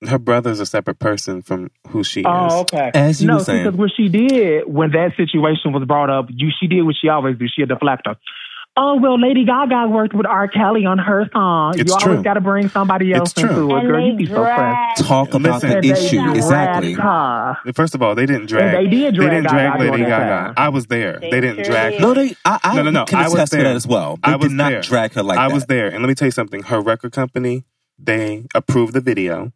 her brother is a separate person from who she oh, is. Oh, okay. As you no, were saying. because what she did when that situation was brought up, you she did what she always do. She a deflector. Oh well, Lady Gaga worked with R. Kelly on her song. It's you true. always got to bring somebody else It's true. into it, girl. You be so pressed. drag. Talk about Listen. the issue. Exactly. her. First of all, they didn't drag. And they did drag didn't Gaga drag Lady Gaga. I was there. They They, didn't sure drag. did. her. No, they. I, I No, no, no. can I was attest there. that as well. They I was did not there. drag her like I that. was there, and let me tell you something. Her record company, they approved the video.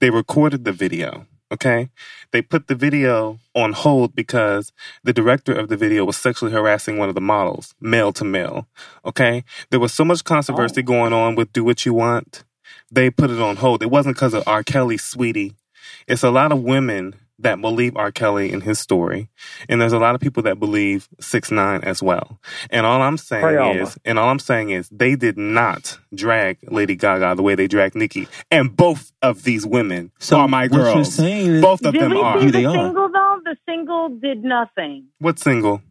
They recorded the video. Okay, they put the video on hold because the director of the video was sexually harassing one of the models, male to male. Okay, there was so much controversy Oh. going on with "Do What You Want." They put it on hold. It wasn't because of R. Kelly, sweetie. It's a lot of women that believe R. Kelly and his story, and there's a lot of people that believe Six Nine as well. And all I'm saying Pray over. is, and all I'm saying is, they did not drag Lady Gaga the way they dragged Nicki, and both of these women So are my what you're girls. saying is- both of Did them we are. see You the they are. single though? The single did nothing. What single?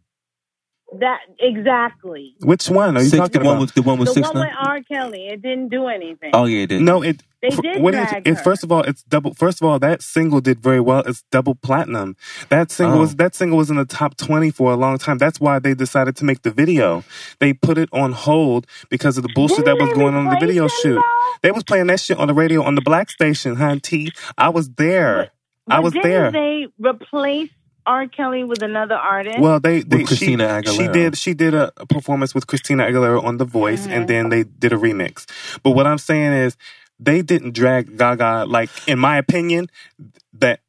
That exactly. Which one are you Six- talking the one about? with the one with The six one nine. with R. Kelly. It didn't do anything. Oh yeah, it did. no, it. They f- did what is- drag it- her. First of all, it's double. First of all, that single did very well. It's double platinum. That single Oh. was that single was in the top twenty for a long time. That's why they decided to make the video. They put it on hold because of the bullshit that Didn't was going on in the video him, shoot. though? They was playing that shit on the radio on the black station, huh? T. I was there. I But was didn't there. They replace R. Kelly with another artist. Well, they, they With Christina she, Aguilera. She did she did a, a performance with Christina Aguilera on The Voice, and mm-hmm. then they did a remix. But what I'm saying is, they didn't drag Gaga like, in my opinion, that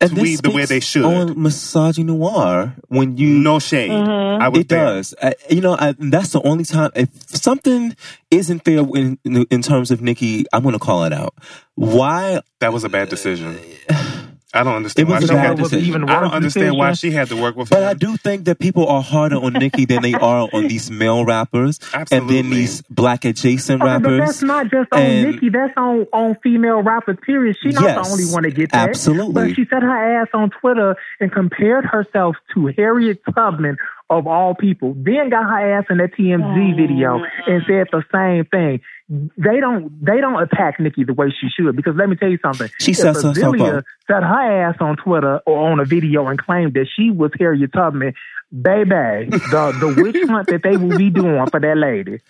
And to the way they should. on misogynoir when you no shade. Mm-hmm. I was it there. does. I, you know, I, that's the only time. If something isn't fair in in terms of Nicki, I'm going to call it out. Why? That was a bad decision. <sighs> I don't understand It why was she a had bad to. decision. even I don't worse understand why she had to work with But him. I do think that people are harder on Nicki than they are on these male rappers, and then these black adjacent Okay, but rappers. that's not just on And- Nicki. That's on on female rappers. Period. She's not Yes, the only one to get that. absolutely. But she set her ass on Twitter and compared herself to Harriet Tubman of all people. Then got her ass in that TMZ oh, video and said the same thing. They don't they don't attack Nicki the way she should because let me tell you something. She If sets herself up. set her ass on Twitter or on a video and claimed that she was Harriet Tubman. Baby, the the witch <laughs> hunt that they will be doing for that lady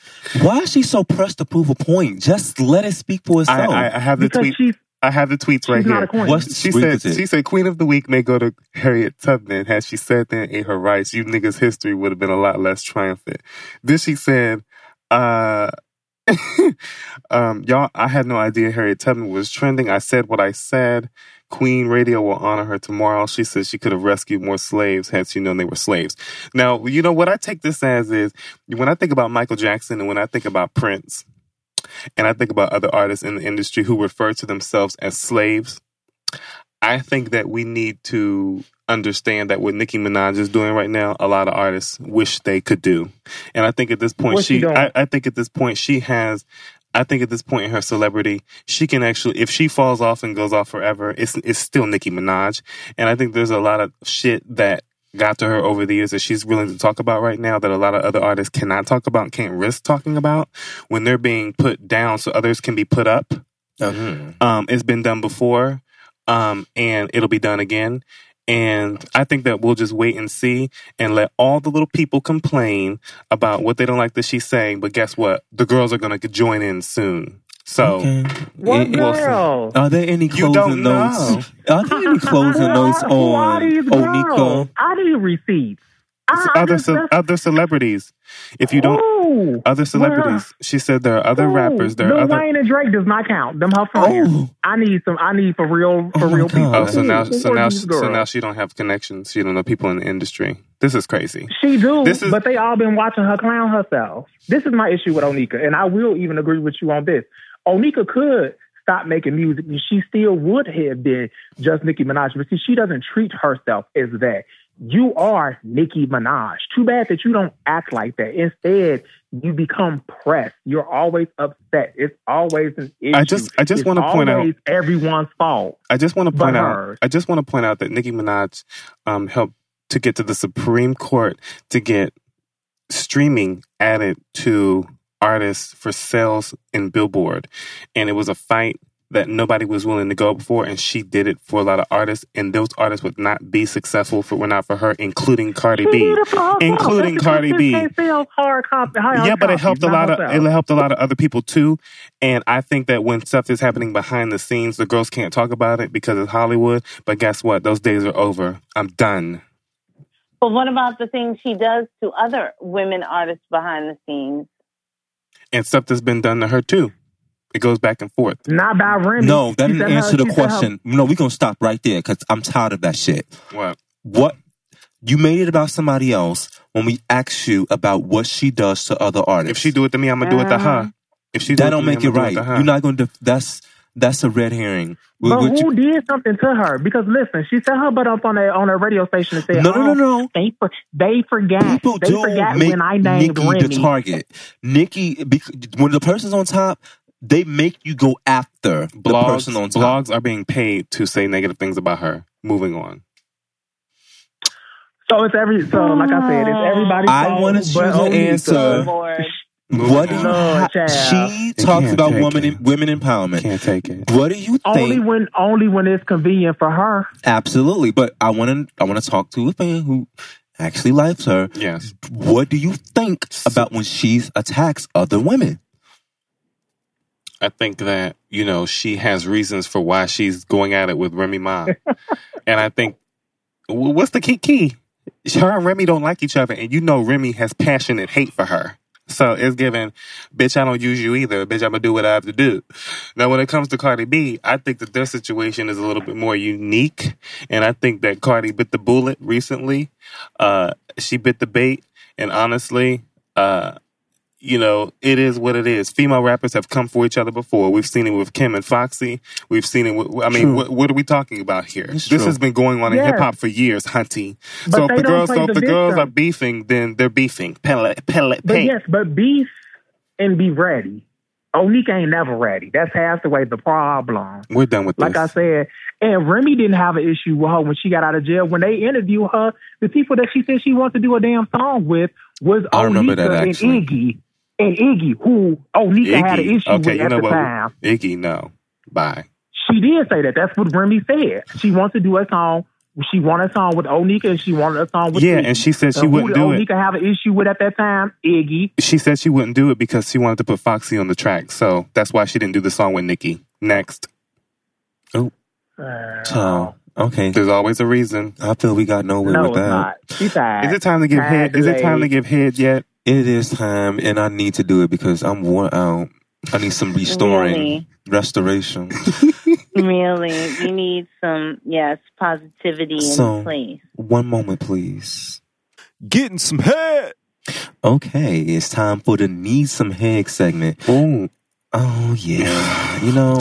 Why is she so pressed to prove a point? Just let it speak for I, itself. I, I have the because tweet. I have the tweets right here. not. What's She said, it. she said, Queen of the Week may go to Harriet Tubman. Had she said that in her rights, you niggas' history would have been a lot less triumphant. Then she said, uh, <laughs> um, y'all, I had no idea Harriet Tubman was trending. I said what I said. Queen Radio will honor her tomorrow. She said she could have rescued more slaves had she known they were slaves. Now, you know what I take this as is when I think about Michael Jackson and when I think about Prince, and I think about other artists in the industry who refer to themselves as slaves, I think that we need to understand that what Nicki Minaj is doing right now, a lot of artists wish they could do. And I think at this point, What's she, she I, I think at this point, she has. I think at this point in her celebrity, she can actually, if she falls off and goes off forever, it's it's still Nicki Minaj. And I think there's a lot of shit that got to her over the years that she's willing to talk about right now that a lot of other artists cannot talk about, can't risk talking about when they're being put down so others can be put up. Mhm. Um, it's been done before, um, and it'll be done again. And I think that we'll just wait and see and let all the little people complain about what they don't like that she's saying. But guess what? The girls are going to join in soon. So Okay. What It- it- Wilson. girl? Are there any You closing don't notes? Are there any closing <laughs> notes on these girls? Onika? I need receipts. I, I ah, other ce- other celebrities, if you don't, Ooh. other celebrities. She said there are other Ooh. rappers. There are Lil other. Wayne and Drake does not count. Them her friends. Oh, I need some. I need for real oh for Oh real God. people. Oh, so now, Who so now, these so now she don't have connections. She don't know people in the industry. This is crazy. She do, This is- but they all been watching her clown herself. This is my issue with Onika, and I will even agree with you on this. Onika could stop making music, and she still would have been just Nicki Minaj. But see, she doesn't treat herself as that. You are Nicki Minaj. Too bad that you don't act like that. Instead, you become pressed. You're always upset. It's always an issue. I just- I just wanna point out- everyone's fault. I just want to point out. hers. I just want to point out that Nicki Minaj um, helped to get to the Supreme Court to get streaming added to artists for sales in Billboard, and it was a fight that nobody was willing to go before, and she did it for a lot of artists, and those artists would not be successful if it were not for her, including Cardi <laughs> She B. did it for herself. including That's Cardi B. Hard copy. hard yeah, but it helped a lot of it helped a lot of other people too. And I think that when stuff is happening behind the scenes, the girls can't talk about it because it's Hollywood. But guess what? Those days are over. I'm done. But what about the things she does to other women artists behind the scenes? And stuff that's been done to her too. It goes back and forth. Not by Remy. No, that She didn't said her- answer the she said her- question. No, we're gonna stop right there because I'm tired of that shit. What? What you made it about somebody else when we asked you about what she does to other artists. If she do it to me, I'm gonna do it to her. If she do that it don't to me, make it I'ma right. to her. You're not going to. That's that's a red herring. We- But what you- who did something to her? Because listen, she set her butt up on a on a radio station and said, no, no, oh, no, "Oh, no. They for, they forgot. People they do forgot make when I named Nicki Remy. the target. Nicki, bec- when the person's on top, they make you go after the blogs, person on top. blogs are being paid to say negative things about her. Moving on. So it's every so like I said, it's everybody's I wanna choose an oh, answer. What do you Lord, ha- She talks about take women it. women empowerment. Can't take it. What do you think? Only when only when it's convenient for her. Absolutely, but I want to I want to talk to a fan who actually likes her. Yes. What do you think about when she attacks other women? I think that, you know, she has reasons for why she's going at it with Remy Ma. <laughs> and I think, what's the key key? Her and Remy don't like each other, and you know Remy has passionate hate for her. So it's given, bitch, I don't use you either. Bitch, I'm gonna do what I have to do. Now, when it comes to Cardi B, I think that their situation is a little bit more unique. And I think that Cardi bit the bullet recently. Uh, she bit the bait. And honestly, uh, you know, it is what it is. Female rappers have come for each other before. We've seen it with Kim and Foxy. We've seen it. With, I mean, what, what are we talking about here? It's this true. has been going on in Yes. hip hop for years, hunty. But so if the girls, play so if the the girls are beefing, then they're beefing. Pellet, pellet, But paint. yes, but beef and be ready. Onika ain't never ready. That's half the way the problem. We're done with Like I said, and Remy didn't have an issue with her when she got out of jail. When they interviewed her, the people that she said she wanted to do a damn song with was I remember Onika that, and actually. Iggy. And Iggy, who Onika had an issue Okay, with you at know the what? time. Iggy, no. Bye. She did say that. That's what Remy said. She wants to do a song. She wanted a song with Onika and she wanted a song with Yeah, Iggy. and she said she And who wouldn't did do it. Onika have an issue with at that time? Iggy. She said she wouldn't do it because she wanted to put Foxy on the track. So that's why she didn't do the song with Nicki. Next. Uh, So okay, There's always a reason. I feel we got nowhere no, with it's that. not. She tired. Is it time to give Tired head? Is it time to give head yet? It is time, and I need to do it because I'm worn out. I need some restoring, Really? restoration. <laughs> Really, you need some yes positivity in place. One moment, please. Getting some head. Okay, it's time for the need some head segment. Oh, Oh yeah, you know.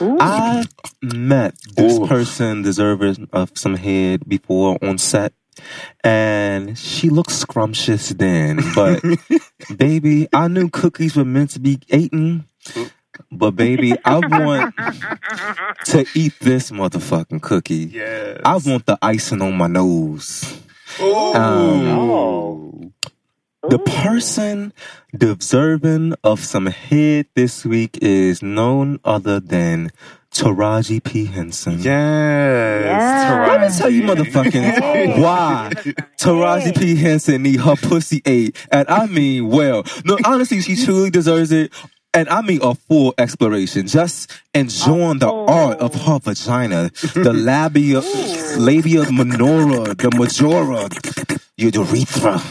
Ooh. I met this Ooh. person deserving of some head before on set, and she looked scrumptious then. But <laughs> baby, I knew cookies were meant to be eaten. But baby, I want <laughs> to eat this motherfucking cookie. Yes. I want the icing on my nose. Ooh. Um, Oh. The person deserving of some head this week is none other than Taraji P. Henson. Yes. Yeah. Let me tell you, motherfucking, why Taraji P. Henson need her pussy ate. And I mean, well, no, honestly, she truly deserves it. And I mean a full exploration, just enjoying the Oh. art of her vagina, the <laughs> labia, labia minora, the majora, your urethra, and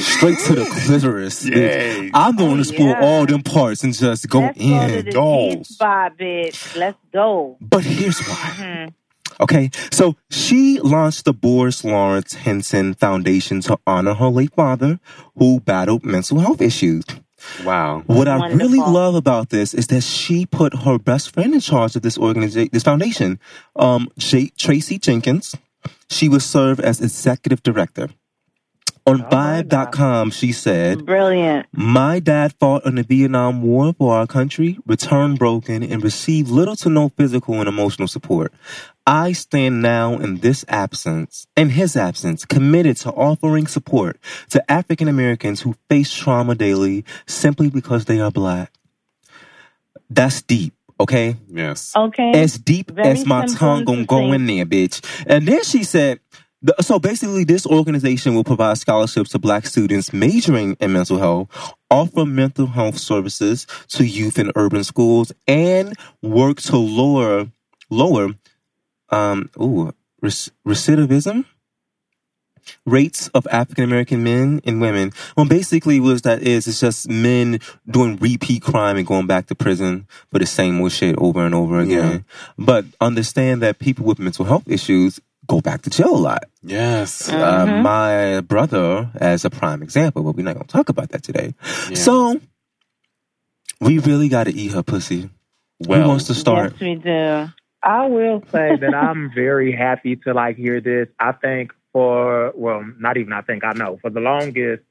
straight to the <laughs> clitoris. Yay. I'm going to explore Yeah. all them parts and just go Let's go to in. the Goals. Spot, bitch. Let's go. But here's why. Mhm. Okay, so she launched the Boris Lawrence Henson Foundation to honor her late father, who battled mental health issues. Wow. What I really love about this is that she put her best friend in charge of this organization, this foundation, um, J- Tracy Jenkins. She will serve as executive director. On oh, Vibe.com, she said, Brilliant. My dad fought in the Vietnam War for our country, returned broken, and received little to no physical and emotional support. I stand now in this absence, in his absence, committed to offering support to African Americans who face trauma daily simply because they are black. That's deep, okay? Yes. Okay. as deep Very as my tongue and gonna go in there, bitch. And then she said, th- so basically, this organization will provide scholarships to black students majoring in mental health, offer mental health services to youth in urban schools, and work to lower, lower, um, ooh, rec- recidivism rates of African American men and women. Well, basically, what that is it's just men doing repeat crime and going back to prison for the same old shit over and over again. But understand that people with mental health issues go back to jail a lot. Yes. Uh, my brother, as a prime example, but we're not going to talk about that today. Yeah. So we really got to eat her pussy. Who Well, wants to start? Yes, we do. I will say that I'm very happy to like hear this. I think for well, not even I think I know for the longest,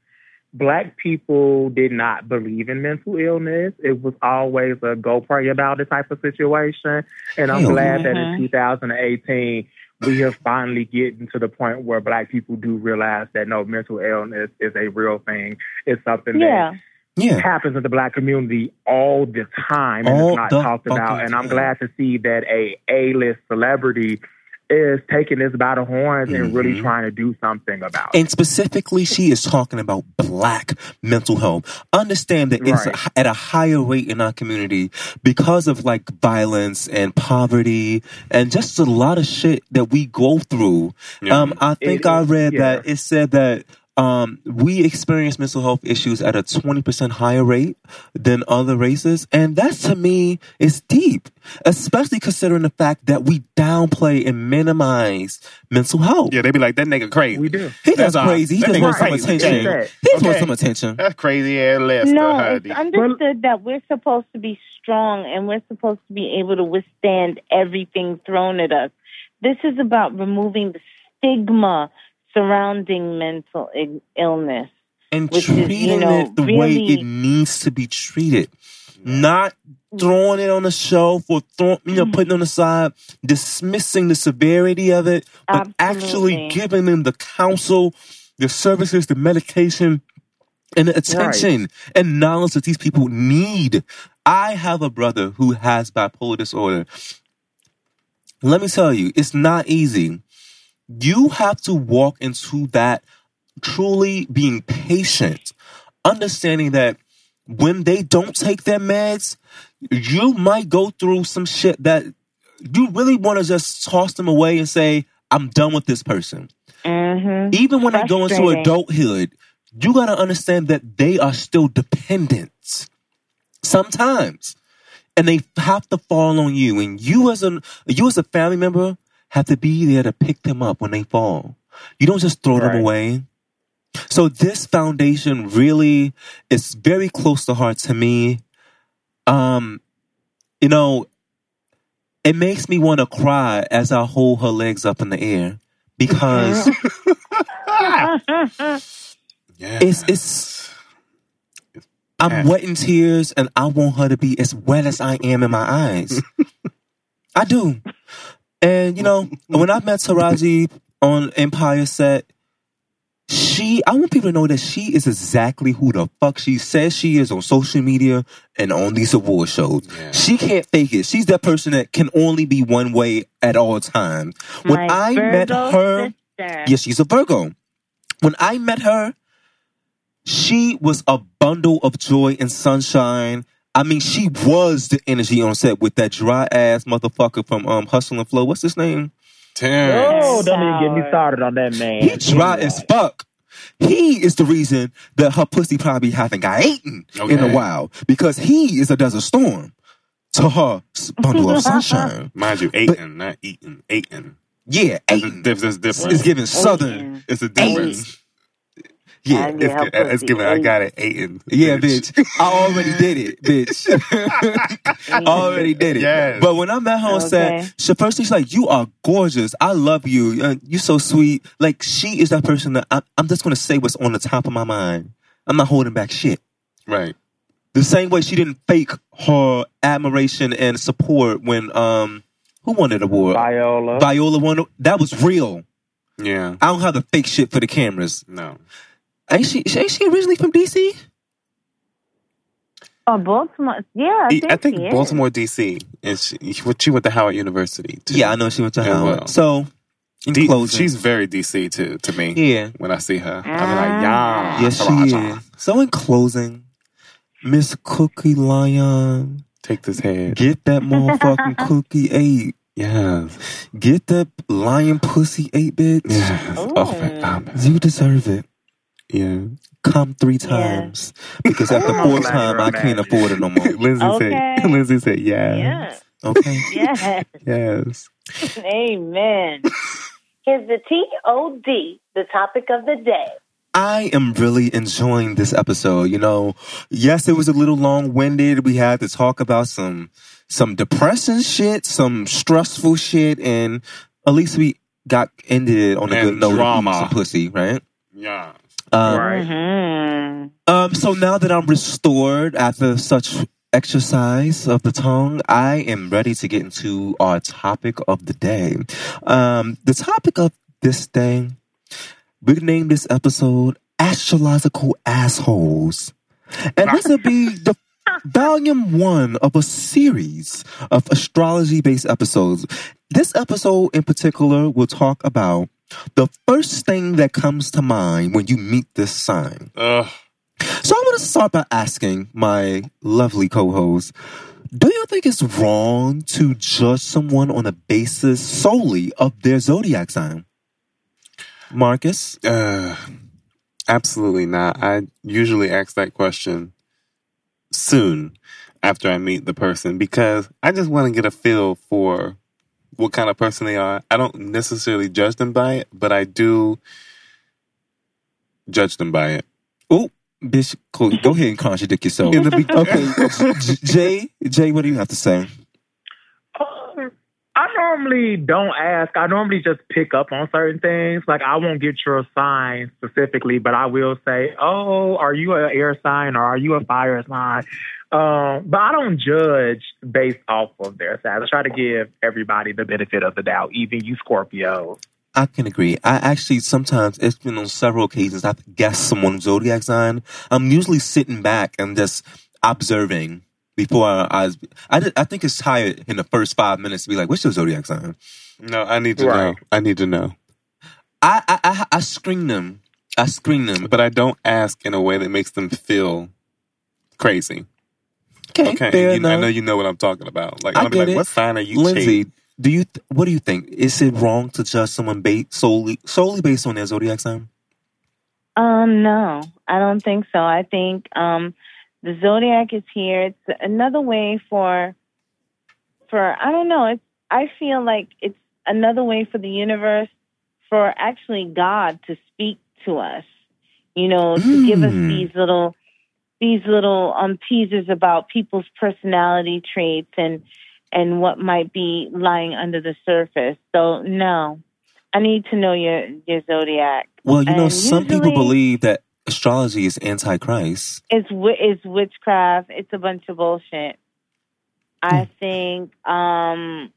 black people did not believe in mental illness. It was always a go pray about it type of situation. And I'm Hell glad that in 2018 we are finally getting to the point where black people do realize that no mental illness is a real thing. It's something that Yeah. Yeah. happens in the black community all the time and All it's not talked about. And I'm glad to see that a A-list celebrity is taking this by the horns and really Mhm. trying to do something about it. And specifically, she is talking about black mental health. Understand that it's Right. at a higher rate in our community because of like violence and poverty and just a lot of shit that we go through. Yeah. Um, I think It I read yeah. that it said that um, we experience mental health issues at a 20% higher rate than other races. And that to me is deep, especially considering the fact that we downplay and minimize mental health. yeah, they be like, that nigga crazy. We do. He That's just all. crazy. He That just nigga wants some crazy. attention. Yeah. He just wants some attention. That's crazy ass Lester. No, honey. it's understood that we're supposed to be strong and we're supposed to be able to withstand everything thrown at us. This is about removing the stigma surrounding mental illness. And Which is, you treating know, it the way it needs to be treated. Not throwing it on the shelf or throwing, you know, Mm-hmm. putting it on the side, dismissing the severity of it, but actually giving them the counsel, the services, the medication, and the attention and knowledge that these people need. I have a brother who has bipolar disorder. Let me tell you, it's not easy. You have to walk into that truly being patient, understanding that when they don't take their meds, you might go through some shit that you really want to just toss them away and say, I'm done with this person. Mm-hmm. Even when they go into adulthood, you got to understand that they are still dependent sometimes. And they have to fall on you. And you as a you as a family member have to be there to pick them up when they fall. You don't just throw them away. So this foundation really is very close to heart to me. Um, you know, it makes me want to cry as I hold her legs up in the air because Yeah. <laughs> <laughs> it's it's I'm Yeah. wet in tears and I want her to be as wet as I am in my eyes. <laughs> I do. And you know, <laughs> when I met Taraji on Empire set, she I want people to know that she is exactly who the fuck she says she is on social media and on these award shows. Yeah. She can't fake it. She's that person that can only be one way at all times. When My I met her, sister. Yes, she's a Virgo. When I met her, she was a bundle of joy and sunshine. I mean, she was the energy on set with that dry ass motherfucker from um Hustle and Flow. What's his name? Terrence. Oh, don't even get me started on that man. He dry as fuck. He is the reason that her pussy probably haven't got eaten in a while because he is a desert storm to her bundle of sunshine. <laughs> Mind you, Aiton, not eating. Aiton. Yeah, There's a, Aiden there's a difference. is giving southern. It's a difference. Yeah, It's, gi- it's giving. I got it. Aiden. Yeah, bitch. I already did it, <laughs> bitch. <laughs> I already did it. Yes. But when I met her on Okay. set, she first she's like, "You are gorgeous. I love you. Uh, you so sweet." Like she is that person that I, I'm just gonna say what's on the top of my mind. I'm not holding back shit. Right. The same way she didn't fake her admiration and support when um who won that award? Viola. Viola won. That was real. Yeah. I don't have the fake shit for the cameras. No. Ain't she? Ain't she originally from DC? Oh, Baltimore. Yeah, I think, I think, think, he is. Baltimore, D.C. And she, she went to Howard University. Too. Yeah, I know she went to Yeah, Howard. well. So in D- closing, she's very D.C. too to me. yeah. When I see her, I'm like, Ah. yeah, Yes, she Sriracha. is. So in closing, Miss Cookie Lyon, Take this head. get that <laughs> motherfucking cookie eight. Yes. Get that Lyon pussy eight bitch. Yes. Ooh. Oh, my God. You deserve it. Yeah. Come three times. Because at the Oh, fourth time I can't afford it no more. <laughs> Lindsay Okay. <laughs> said. Lindsay said, yes. Yeah. Okay. <laughs> Yes. Yes. Amen. Is the TOD, the topic of the day. I am really enjoying this episode. You know, yes, it was a little long winded. We had to talk about some some depressing shit, some stressful shit, and at least we got ended on a And good note. of drama. Some pussy, right? Yeah. Um, Right. hmm um. So now that I'm restored after such exercise of the tongue, I am ready to get into our topic of the day. Um, the topic of this day, we named this episode "Astrological Assholes," and this will be the <laughs> volume one of a series of astrology-based episodes. This episode in particular will talk about the first thing that comes to mind when you meet this sign. Ugh. So I want to start by asking my lovely co-host, do you think it's wrong to judge someone on a basis solely of their zodiac sign? Marcus? Uh, absolutely not. I usually ask that question soon after I meet the person because I just want to get a feel for what kind of person they are. I don't necessarily judge them by it, but I do judge them by it. Oh, bitch, go go ahead and contradict yourself. In the be- <laughs> okay, Jay, Jay, what do you have to say? Um, I normally don't ask. I normally just pick up on certain things. Like I won't get your sign specifically, but I will say, "Oh, are you an air sign or are you a fire sign?" Um, but I don't judge based off of their sign. I try to give everybody the benefit of the doubt, even you Scorpios. I can agree. I actually sometimes it's been on several occasions I've guessed someone's zodiac sign. I'm usually sitting back and just observing before I I, I, did- I think it's tired in the first five minutes to be like, "What's your zodiac sign?" No, I need to Right. know. I need to know. I I I, I screen them. I screen them. But I don't ask in a way that makes them feel crazy. Okay, Okay, fair you, I know you know what I'm talking about. Like I I'll be get like, it. "What sign are you?" Lindsay, Chase? do you th- what do you think? Is it wrong to judge someone based solely solely based on their zodiac sign? Um, no, I don't think so. I think um, the zodiac is here. It's another way for, for I don't know. It's I feel like it's another way for the universe, for actually God to speak to us. You know, to give us Mm. these little, these little um teasers about people's personality traits and and what might be lying under the surface. So no, I need to know your your zodiac. Well, you know, And some people believe that astrology is antichrist. it's wi- it's witchcraft. It's a bunch of bullshit. I think um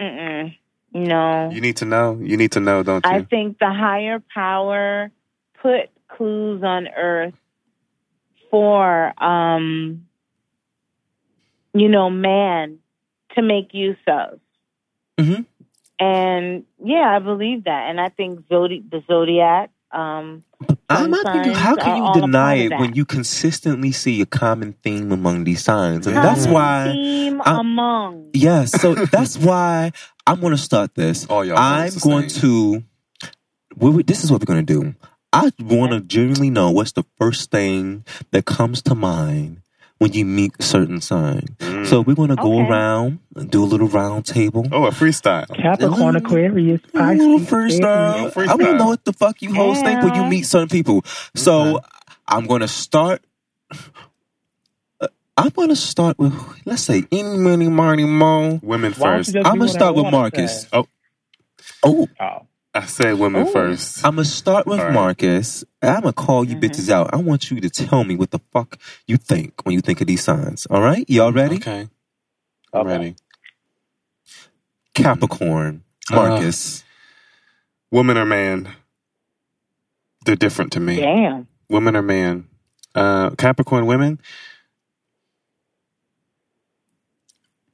mm-mm, no. You need to know. You need to know, don't you? I think the higher power put clues on earth for um you know man to make use of. Mhm. And yeah, I believe that. And I think zodi- the zodiac um I'm not thinking, how can you deny it when you consistently see a common theme among these signs? And Yeah. that's why, theme I- among yeah, so that's why I'm going to start this. All y'all I'm going to, we, we- this is what we're going to do. I want to genuinely know what's the first thing that comes to mind when you meet certain signs. Mm. So we're gonna go Okay. around and do a little round table. oh, a freestyle. Capricorn, Aquarius, A little Pisces, freestyle. I want to know what the fuck you hoes think when you meet certain people. So I'm gonna start. uh, I'm gonna start with let's say any money, money, mo. Women Why don't you first. I'm gonna start with wanna Marcus. say? Oh, Oh, I said women Ooh. first. I'm gonna start with All right. Marcus. I'm gonna call you Mhm. bitches out. I want you to tell me what the fuck you think when you think of these signs. All right, y'all ready? Okay. I'm Okay. ready. Capricorn, Uh, Marcus. Woman or man? They're different to me. Damn. Women or man? Uh, Capricorn women?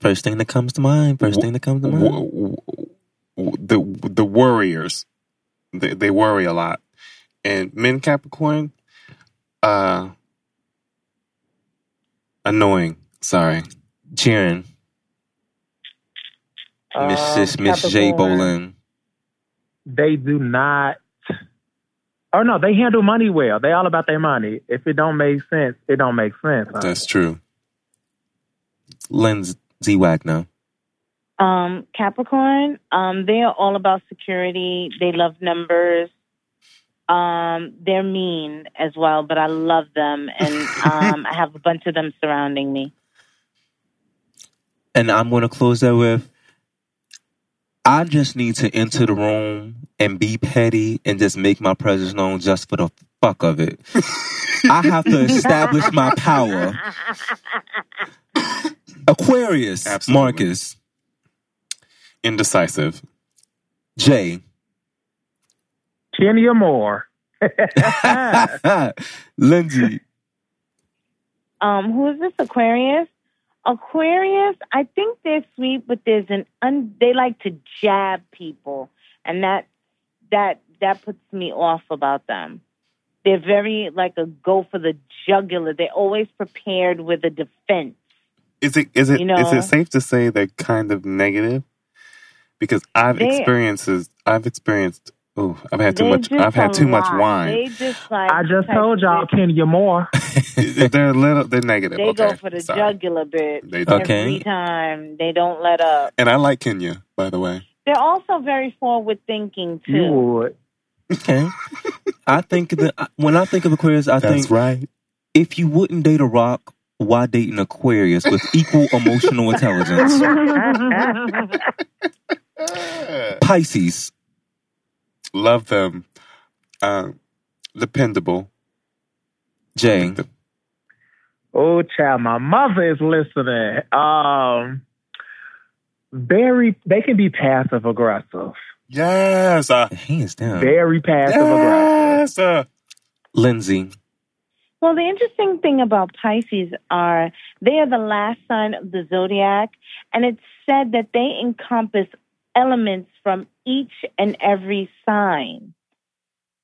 First thing that comes to mind. First thing that comes to mind. W- w- w- the the warriors. They, they worry a lot. And men Capricorn? Uh, annoying. Sorry. Cheering, Um, Mrs. Miss J Capricorn, Bolin. They do not. Oh no, they handle money well. They all about their money. If it don't make sense, it don't make sense. huh? That's true. Lindsay Wagner. Um, Capricorn, um, they are all about security. They love numbers. Um, they're mean as well, but I love them, and um, I have a bunch of them surrounding me. And I'm going to close that with I just need to enter the room and be petty and just make my presence known just for the fuck of it. <laughs> I have to establish my power. <laughs> Aquarius, Absolutely. Marcus, Indecisive. Jay, Kenya Moore. <laughs> Lindsay, Um, who is this? Aquarius. Aquarius. I think they're sweet, but there's an un- they like to jab people, and that that that puts me off about them. They're very like a go for the jugular. They're always prepared with a defense. Is it is it You is it safe to say they're kind of negative? Because I've They- experiences I've experienced oh, I've had too much I've had a too much wine. They just like I just told y'all of- Kenya Moore. they're a little they're negative. They okay. go for the Sorry. jugular bit They do. Okay. every time. They don't let up. And I like Kenya, by the way. They're also very forward thinking You too. would. okay. I think that when I think of Aquarius, I think right. if you wouldn't date a rock, why date an Aquarius with equal emotional intelligence? <laughs> <laughs> <laughs> Pisces, Love them. Um, dependable. Jay, Oh, child, my mother is listening. Um, very, they can be passive aggressive. Yes. Uh, hands down. Very passive aggressive. yes. Uh, Lindsay, Well, the interesting thing about Pisces are they are the last sign of the zodiac, and it's said that they encompass elements from each and every sign.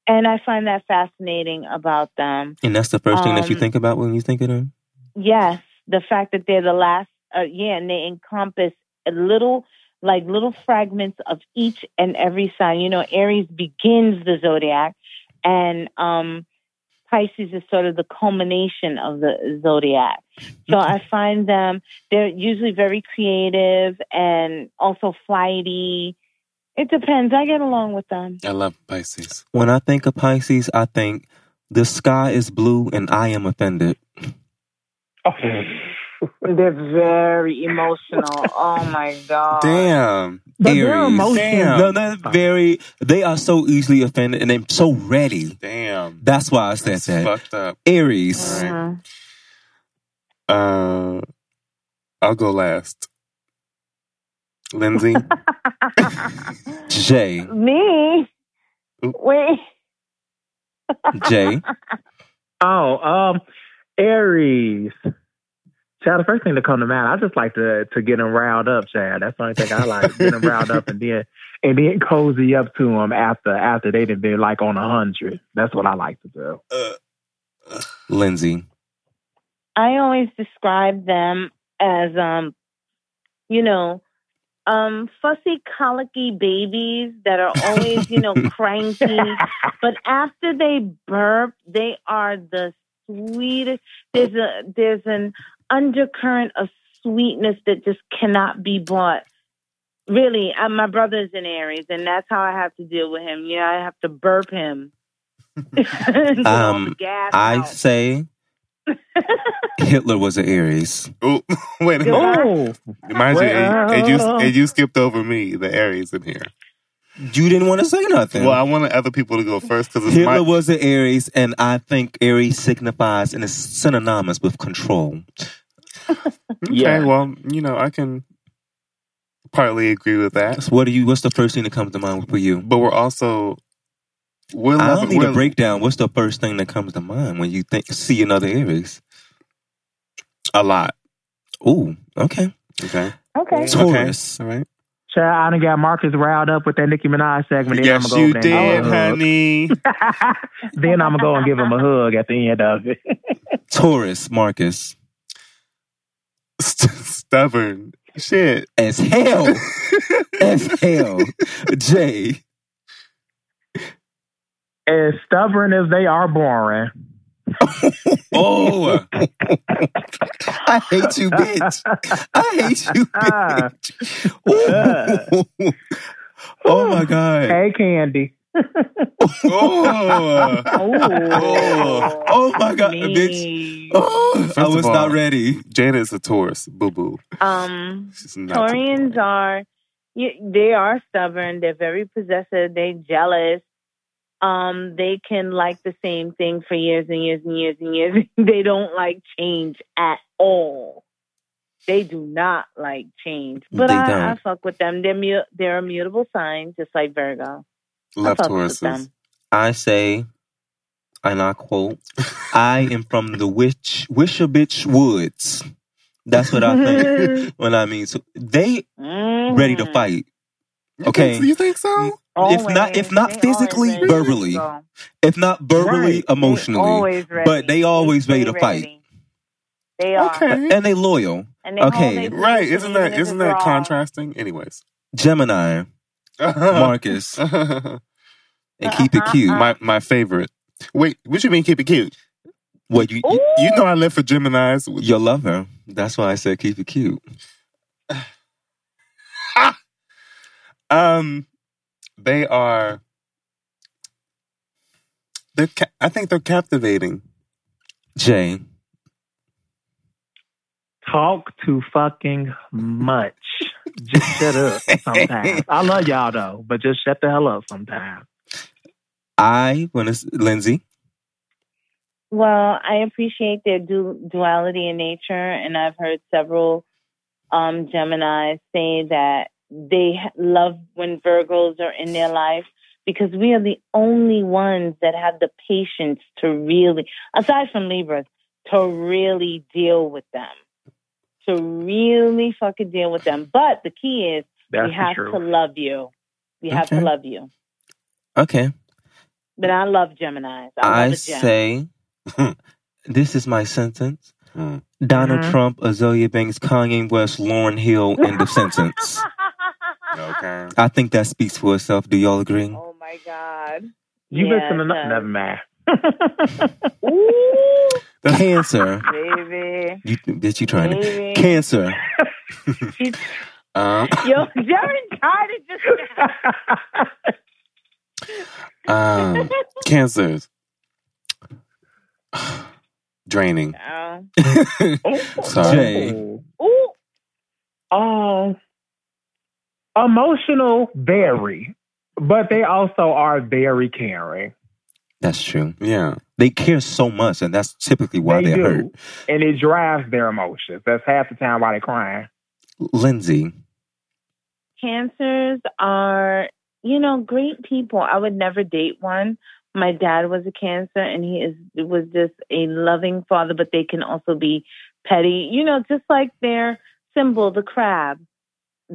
And I find that fascinating about them. and that's the first thing that you Um, think about when you think of them. Yes, the fact that they're the last, uh, yeah, and they encompass a little, like little fragments of each and every sign. You know, Aries begins the zodiac, and um, Pisces is sort of the culmination of the zodiac. So I find them, they're usually very creative and also flighty. It depends. I get along with them. I love Pisces. When I think of Pisces, I think the sky is blue and I am offended. <laughs> They're very emotional. Oh my God. Damn. But their Aries. emotions- Damn. No, that's very. They are so easily offended and they're so ready. Damn. That's why I said That's that. fucked up. Aries, All right. Mhm. Uh, I'll go last. Lindsay. <laughs> Jay, Me? Oop. Wait. Jay, <laughs> Oh, um, Aries. Chad, the first thing to come to mind, I just like to to get them riled up, Chad. That's the only thing I like. Get them riled up and then and then cozy up to them after after they done been like on a hundred. That's what I like to do. Lindsay, I always describe them as, um, you know, um, fussy, colicky babies that are always, you know, <laughs> cranky. But after they burp, they are the sweetest. There's a there's an undercurrent of sweetness that just cannot be bought. Really, uh, my brother's in Aries, and that's how I have to deal with him. Yeah, I have to burp him. <laughs> Um, I out. say <laughs> Hitler was an Aries. Oh, <laughs> wait a minute. Oh, Mind you, and, and you Well. and you skipped over me, the Aries in here. You didn't want to say nothing. Well, I wanted other people to go first because it's Hitler my. was an Aries, and I think Aries signifies and is synonymous with control. Okay, Yeah. well, you know, I can partly agree with that, So what do you? What's the first thing that comes to mind for you? but we're also we're I don't loving- need we're- a breakdown. What's the first thing that comes to mind when you think see another Aries? a lot. Ooh, okay. Okay, Okay. Taurus. all right. Child, I done got Marcus riled up with that Nicki Minaj segment. Then Yes, I'm gonna you go did, and give him a hug. honey. <laughs> then I'm gonna go and give him a hug at the end of it. <laughs> Taurus, Marcus. St- stubborn shit. As hell. <laughs> As hell. Jay. as stubborn as they are boring. <laughs> Oh. I hate you, bitch. I hate you, <laughs> bitch. Ooh. <laughs> Oh my God. Hey, Candy. Oh, Oh, oh my God, bitch. Oh, I was all- not ready. Janet's a Taurus. Boo boo. Um, She's not too- Taurians are, y- they are stubborn. They're very possessive. They're jealous. Um, they can like the same thing for years and years and years and years. <laughs> they don't like change at all. They do not like change, but I. I fuck with them. They're mu- they're a mutable sign, just like Virgo. Love Tauruses. I say, and I quote, I am from the witch Wishabitch Woods. That's what I think <laughs> when I mean so they ready to Mhm. fight. You Okay. think- you think so? If not- if not They physically, ready to verbally. go. If not verbally, Right. They emotionally. always ready. But they always ready to stay fight. ready. They are. Okay. And they loyal. And they hold Okay. Right. position Isn't that even if isn't it's that wrong. contrasting? Anyways. Gemini, Marcus, <laughs> and keep it cute. my my favorite. Wait, what you mean keep it cute? What you, you Ooh. You know I live for Gemini's. your lover. That's why I said keep it cute. <laughs> Um, they are. They're. Ca- I think they're captivating. Jay. Talk too fucking much. Just shut up <laughs> sometimes. I love y'all though, but just shut the hell up sometimes. I when it's Lindsay. Well, I appreciate their du- duality in nature, and I've heard several um, Geminis say that they love when Virgos are in their life because we are the only ones that have the patience to really, aside from Libras, to really deal with them. To really fucking deal with them. But the key is That's we have the to love you. We have to love you. Okay. But I love Geminis. I, I love a gem. say <laughs> this is my sentence. Hmm. Donald Mhm. Trump, Azealia Banks, Kanye West, Lauryn Hill, end of sentence. <laughs> Okay. <laughs> I think that speaks for itself. Do y'all agree? Oh my God. You Yeah, listen to it nothing, does. never mind. <laughs> Ooh, Cancer. baby. You, did you trying to? Cancer. <laughs> She's- Um, Yo, Jared tried to just. um, cancers. <sighs> Draining. Oh. Sorry. Jay. Ooh. Um, emotional, very, but they also are very caring. That's true. Yeah. They care so much, and that's typically why they they do, are hurt. and it drives their emotions. That's half the time why they're crying. Lindsay. Cancers are, you know, great people. I would never date one. My dad was a cancer, and he is was just a loving father. But they can also be petty, you know, just like their symbol, the crab,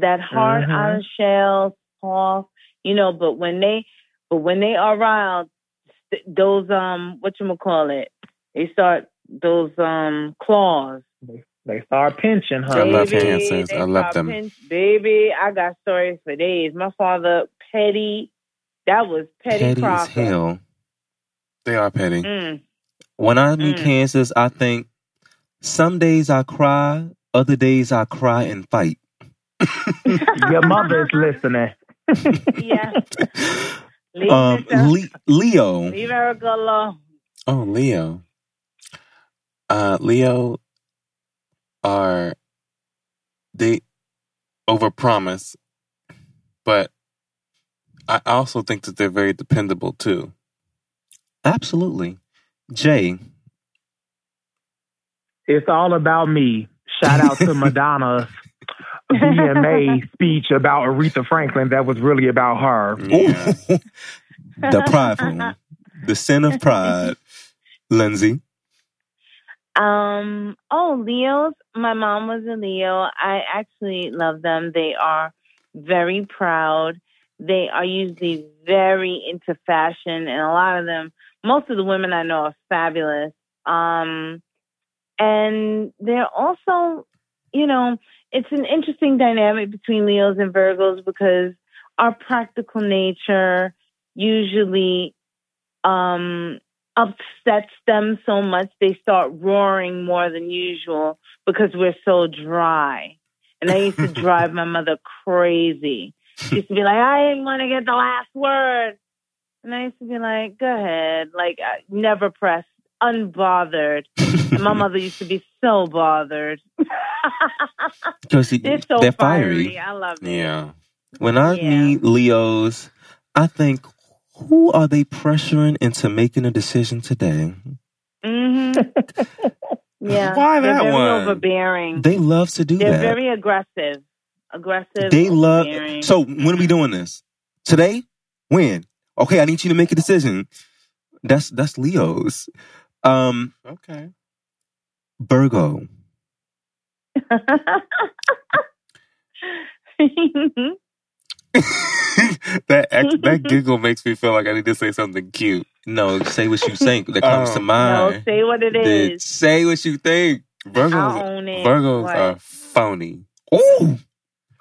that hard Mhm. outer shell, soft, you know. But when they, but when they are riled, those um, what you call it, they start those um claws. They start pinching, I huh? love Baby, cancers. they I love them. pinch- baby, I got stories for days. My father, petty, that was petty, Petty as hell. They are petty. Mm. When I meet Mm. cancers, I think Some days I cry, other days I cry and fight. Your mother is listening. Yeah. Leave <laughs> Um, Le- Leo. leave her alone. Oh, Leo. Uh, Leo are they overpromise, but I also think that they're very dependable too. Absolutely. Jay. It's all about me. Shout out to <laughs> Madonna's VMA speech about Aretha Franklin that was really about her. Yeah. <laughs> the prideful. the sin of pride. Lindsay. Um, oh, Leos. My mom was a Leo. I actually love them. They are very proud. They are usually very into fashion, and a lot of them, most of the women I know are fabulous. Um, and they're also, you know, it's an interesting dynamic between Leos and Virgos because our practical nature usually um upsets them so much they start roaring more than usual because we're so dry. And I used to <laughs> drive my mother crazy. She used to be like, I didn't want to get the last word. And I used to be like, go ahead. Like, I never press, unbothered. And my mother used to be so bothered. <laughs> Because They're so they're fiery. fiery. I love it. Yeah. When I Yeah. meet Leos, I think, who are they pressuring into making a decision today? hmm <laughs> yeah. Why They're that very one? overbearing. They love to do They're that. very aggressive. Aggressive. they love. So when are we doing this? Today? When? Okay, I need you to make a decision. That's that's Leos. Um, Okay. Virgo. <laughs> that ex- <laughs> that giggle makes me feel like I need to say something cute. No, say what you think that comes Oh. to no, mind. say what it Then is. say what you think. I'll Virgos, own it. Virgos What? are phony. Ooh,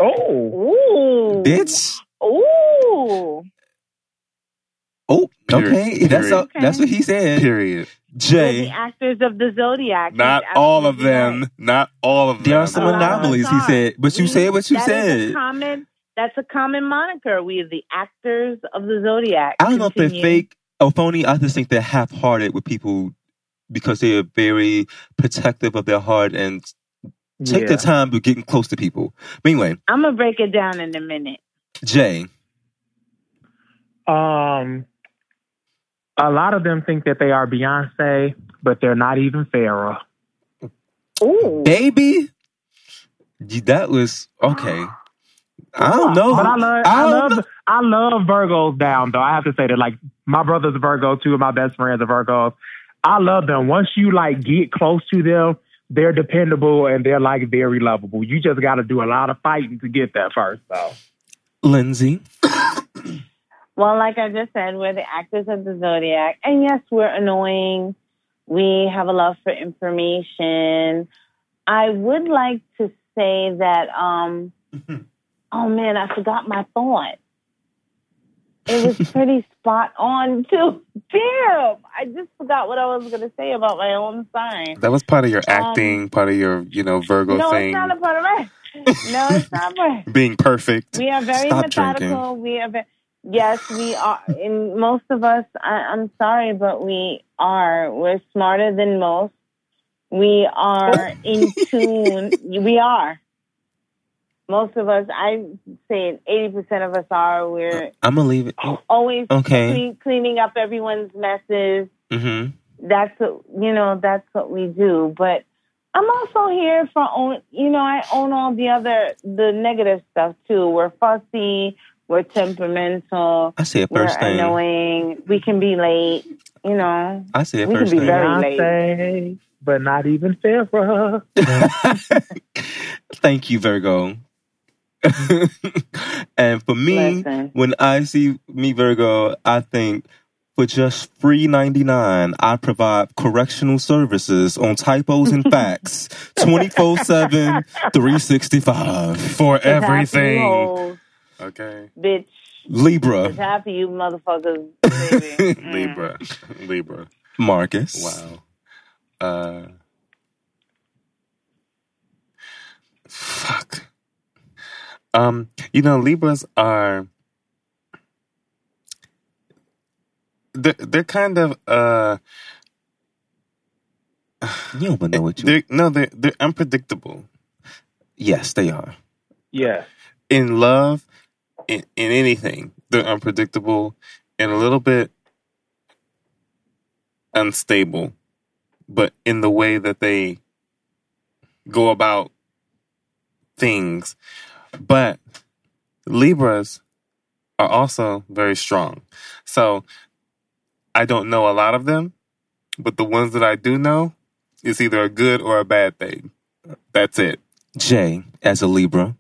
Oh, Ooh. bitch. Ooh. Oh, Period. okay. That's Period. all, that's what he said. Period. They're the Jay. actors of the Zodiac. Not all of them. right. Not all of them. There are some Oh, anomalies, he said. But you We- said what you that is said. a common. That's a common moniker. We are the actors of the Zodiac. I don't know if they're fake or phony. I just think they're half hearted with people because they are very protective of their heart and take yeah. their time with getting close to people. But anyway, I'm gonna break it down in a minute. Jay. Um, a lot of them think that they are Beyonce, but they're not even Farrah. Ooh. Baby? That was okay. I don't know. But I love, I I, love, know. I love Virgos down though. I have to say that, like, my brother's a Virgo, two of my best friends are Virgos. I love them. Once you like get close to them, they're dependable and they're like very lovable. You just got to do a lot of fighting to get that first, though. Lindsay. <coughs> Well, like I just said, we're the actors of the Zodiac. And yes, we're annoying. We have a love for information. I would like to say that, um, oh man, I forgot my thought. It was <laughs> pretty spot on too. Damn, I just forgot what I was going to say about my own sign. That was part of your Um, acting, part of your, you know, Virgo no, thing. No, it's not a part of it. <laughs> No, it's not part. <laughs> being perfect. We are very Stop methodical. We are very, yes, we are. In most of us, I, I'm sorry, but we are. We're smarter than most. We are <laughs> in tune. We are. Most of us, I'm saying 80% of us are. We're I'm gonna leave it. always Okay. clean, cleaning up everyone's messes. Mm-hmm. That's what, you know, that's what we do. But I'm also here for own, you know, I own all the other, the negative stuff too. We're fussy. We're temperamental. I say it We're first thing. annoying. We can be late. You know, I say it We can first be thing. very- late. Beyonce, but not even Farrah. <laughs> Thank you, Virgo. <laughs> and for me, Listen. when I see me Virgo, I think for just free ninety nine, I provide correctional services on typos and facts <laughs> 24-7, 365. For It's half everything. Hoes, Okay. bitch. Libra, It's half of you motherfuckers. Baby. <laughs> Mm. Libra. Libra. Marcus. Wow. Uh, fuck. Um, you know, Libras are they're, they're kind of uh You don't know what you. they're no they're they're unpredictable Yes, they are. Yeah. in love in, in anything they're unpredictable and a little bit unstable but in the way that they go about things. But libras are also very strong. So i don't know a lot of them but the ones that i do know it's either a good or a bad thing. That's it. Jay, as a Libra,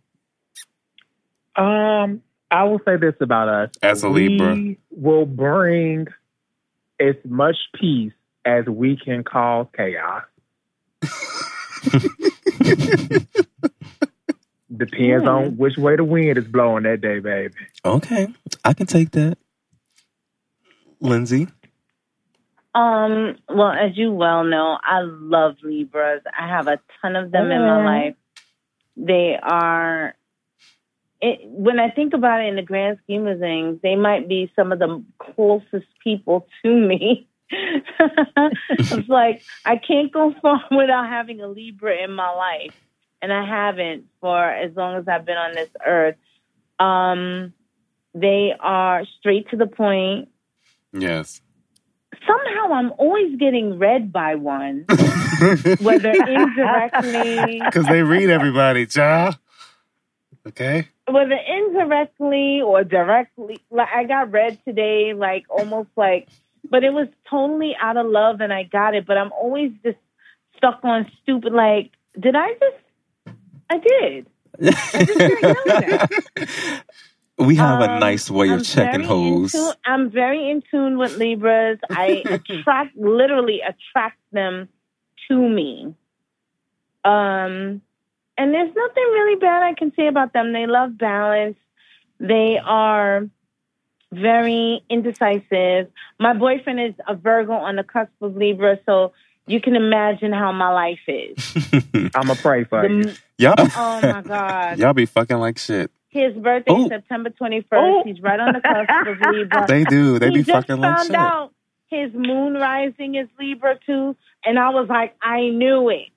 Um, I will say this about us. As a we Libra. will bring as much peace as we can cause chaos. <laughs> Depends on which way the wind is blowing that day, baby. okay, I can take that. Lindsay, Um, well, as you well know, I love Libras. I have a ton of them in my life. They are, it, when I think about it in the grand scheme of things, they might be some of the closest people to me. it's <laughs> like I can't go far <laughs> without having a Libra in my life, and I haven't for as long as I've been on this earth. Um, they are straight to the point yes somehow I'm always getting read by one, <laughs> whether indirectly, Because they read everybody, child. Okay? Whether indirectly or directly. Like I got read today, like almost like, but it was totally out of love, and I got it. But I'm always just stuck on stupid. Like, did I just? I did. I just didn't know that. <laughs> we have a Um, nice way of I'm checking holes. tune- I'm very in tune with Libras. I <laughs> attract, literally attract them to me. Um, and there's nothing really bad I can say about them. They love balance. They are very indecisive. My boyfriend is a Virgo on the cusp of Libra, so you can imagine how my life is. <laughs> I'm a pray for you. The, Y'all, oh my God. <laughs> y'all be fucking like shit. His birthday Oh. is September 21st. Oh. He's right on the cusp of <laughs> Libra. They do. They he be just fucking like shit. out his moon rising is Libra too, and I was like, I knew it.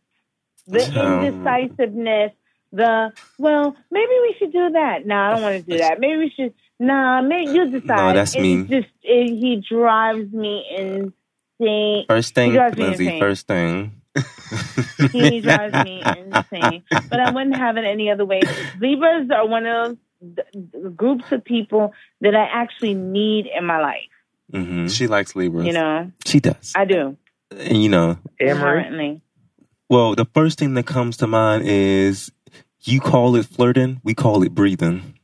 The Um. indecisiveness, the well, maybe we should do that. No, I don't want to do that. Maybe we should. Nah, maybe you decide. that's It's me. Just it, he drives me insane. First thing, He drives me Lindsay. insane. First thing. He drives me insane. But I wouldn't have it any other way. Libras are one of those groups of people that I actually need in my life. hmm She likes Libras. You know, She does. I do. and you know, Emery, Inherently. Well, the first thing that comes to mind is you call it flirting, we call it breathing.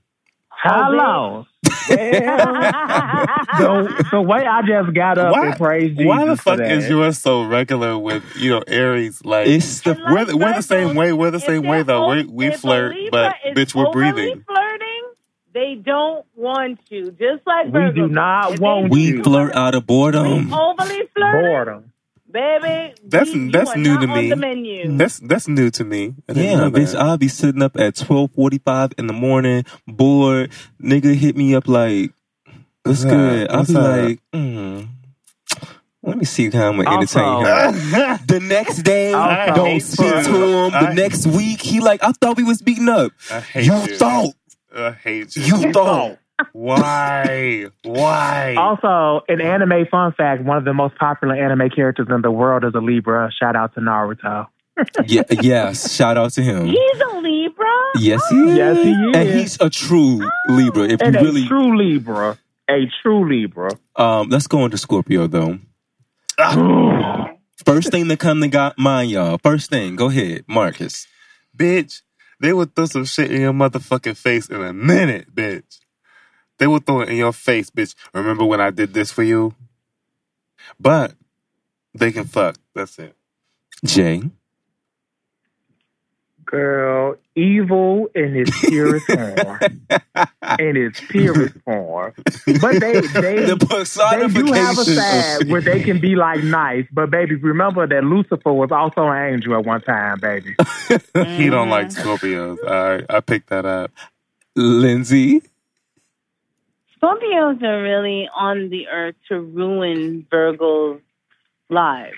hello. <laughs> so, the way I just got up Why- and praised Jesus Why the for fuck that. is yours so regular with, you know, Aries? Like, It's the And like we're, we're the same way. We're the same way, though. o- We, we flirt, Libra but bitch, we're breathing. flirting, they don't want you. Just like We do not want we you. flirt out of boredom. We Overly flirting, boredom? Baby. That's- you, that's you are new not to on me. the menu. That's that's new to me. Yeah, bitch. That. I'll be sitting up at twelve forty five in the morning, bored. Nigga hit me up like, "What's What's up? good?" I'll What's be up? like, mm, "Let me see how I'm gonna entertain Also- him." <laughs> The next day, I don't speak to him. The I- next week, he like, "I thought we was beating up." I hate You you. thought, I hate you. you thought. Why? Why? Also, an anime fun fact: one of the most popular anime characters in the world is a Libra. Shout out to Naruto. <laughs> Yeah, yes. Shout out to him. He's a Libra. Yes, he is. Yes, he is. And he's a true Libra. If you really, a true Libra, a true Libra. um, let's go into Scorpio though. <sighs> First thing that come to got mind, y'all. First thing, go ahead, Marcus. bitch, they would throw some shit in your motherfucking face in a minute, bitch. They will throw it in your face, bitch. Remember when I did this for you? But they can fuck. That's it. Jay. Girl, evil in its purest <laughs> form. in its purest form. But they they the they do have a personification. side where they can be like nice. But baby, remember that Lucifer was also an angel at one time, baby. <laughs> he don't like mm-hmm. Scorpios. All right, I picked that up. Lindsay. Scorpios are really on the earth to ruin Virgo's lives. <laughs>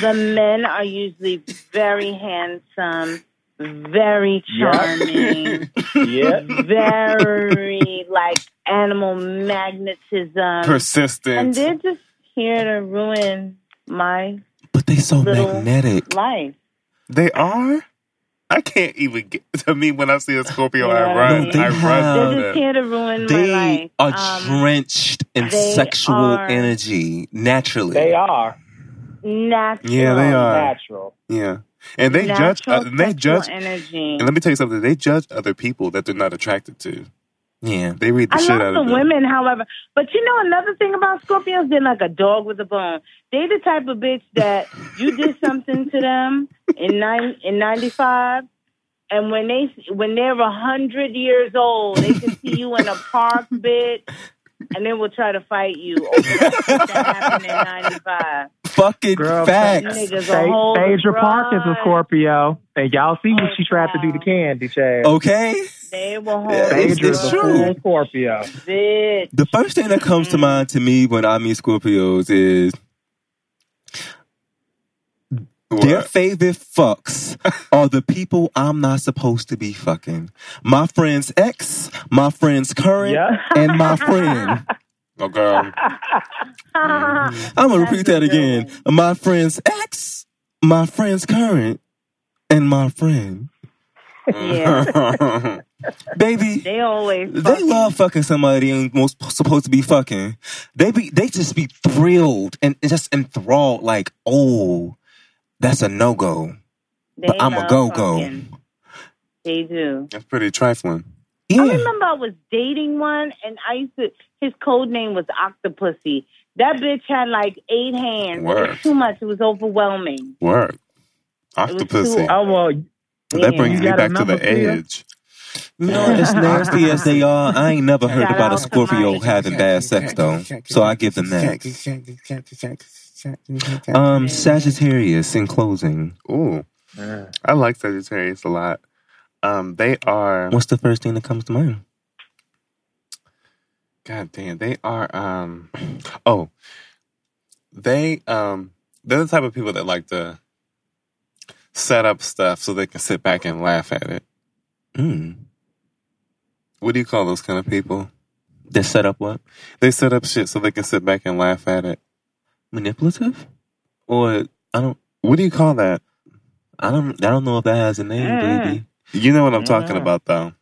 the men are usually very handsome, very charming, yeah. very like animal magnetism. Persistent. and they're just here to ruin my But they so magnetic. life. They are. I can't even get <laughs> to me when I see a Scorpio. I run. No, they I have- run. They're just them. here to ruin my They life. are Um, drenched in sexual are- energy naturally. They are natural. Yeah, they are. natural. Yeah, and they natural judge. Uh, and they judge. energy. And let me tell you something. They judge other people that they're not attracted to. Yeah. They read the I shit love out the of them. women, however. But you know another thing about Scorpios, they're like a dog with a bone. They the type of bitch that you did <laughs> something to them in nine in ninety five, and when they when they're a hundred years old, they can see you in a park, <laughs> bitch, and they will try to fight you over <laughs> that happened in ninety five. Fucking Girl, facts. Niggas will Sa- Phaedra Park is a. Scorpio, and y'all see what Oh, she tried to do to. Candy, Chad. Okay. They will hold Yeah, the it's- Phaedra's it's a true. Scorpio. bitch. The first thing that comes to mind to me when I meet Scorpios is their favorite fucks are the people I'm not supposed to be fucking. My friend's ex, my friend's current, Yeah. and my friend. Oh, girl. I'm gonna repeat that again. My friend's ex, my friend's current, and my friend. Yeah. <laughs> <laughs> Baby, <laughs> They always They fucking- love fucking somebody and most supposed to be fucking. They be they just be thrilled and just enthralled, like, oh, that's a no go. But I'm a go go. They do. That's pretty trifling. I remember I was dating one, and I used to. His code name was Octopussy. That bitch had like eight hands. It was too much. It was overwhelming. Work. was Octopussy. too- Oh well, That Yeah. brings me back to the edge. Know, as nasty as they are, I ain't never heard about a Scorpio having bad sex though. So I give them that. Um, Sagittarius in closing. Ooh, I like Sagittarius a lot. Um, they are. What's the first thing that comes to mind? God damn, they are. Um, oh, they um, they're the type of people that like to set up stuff so they can sit back and laugh at it. Mm. What do you call those kind of people? They set up what? They set up shit so they can sit back and laugh at it. Manipulative? Or I don't What do you call that? I don't I don't know if that has a name, Mm. baby. You know what I'm talking about, though.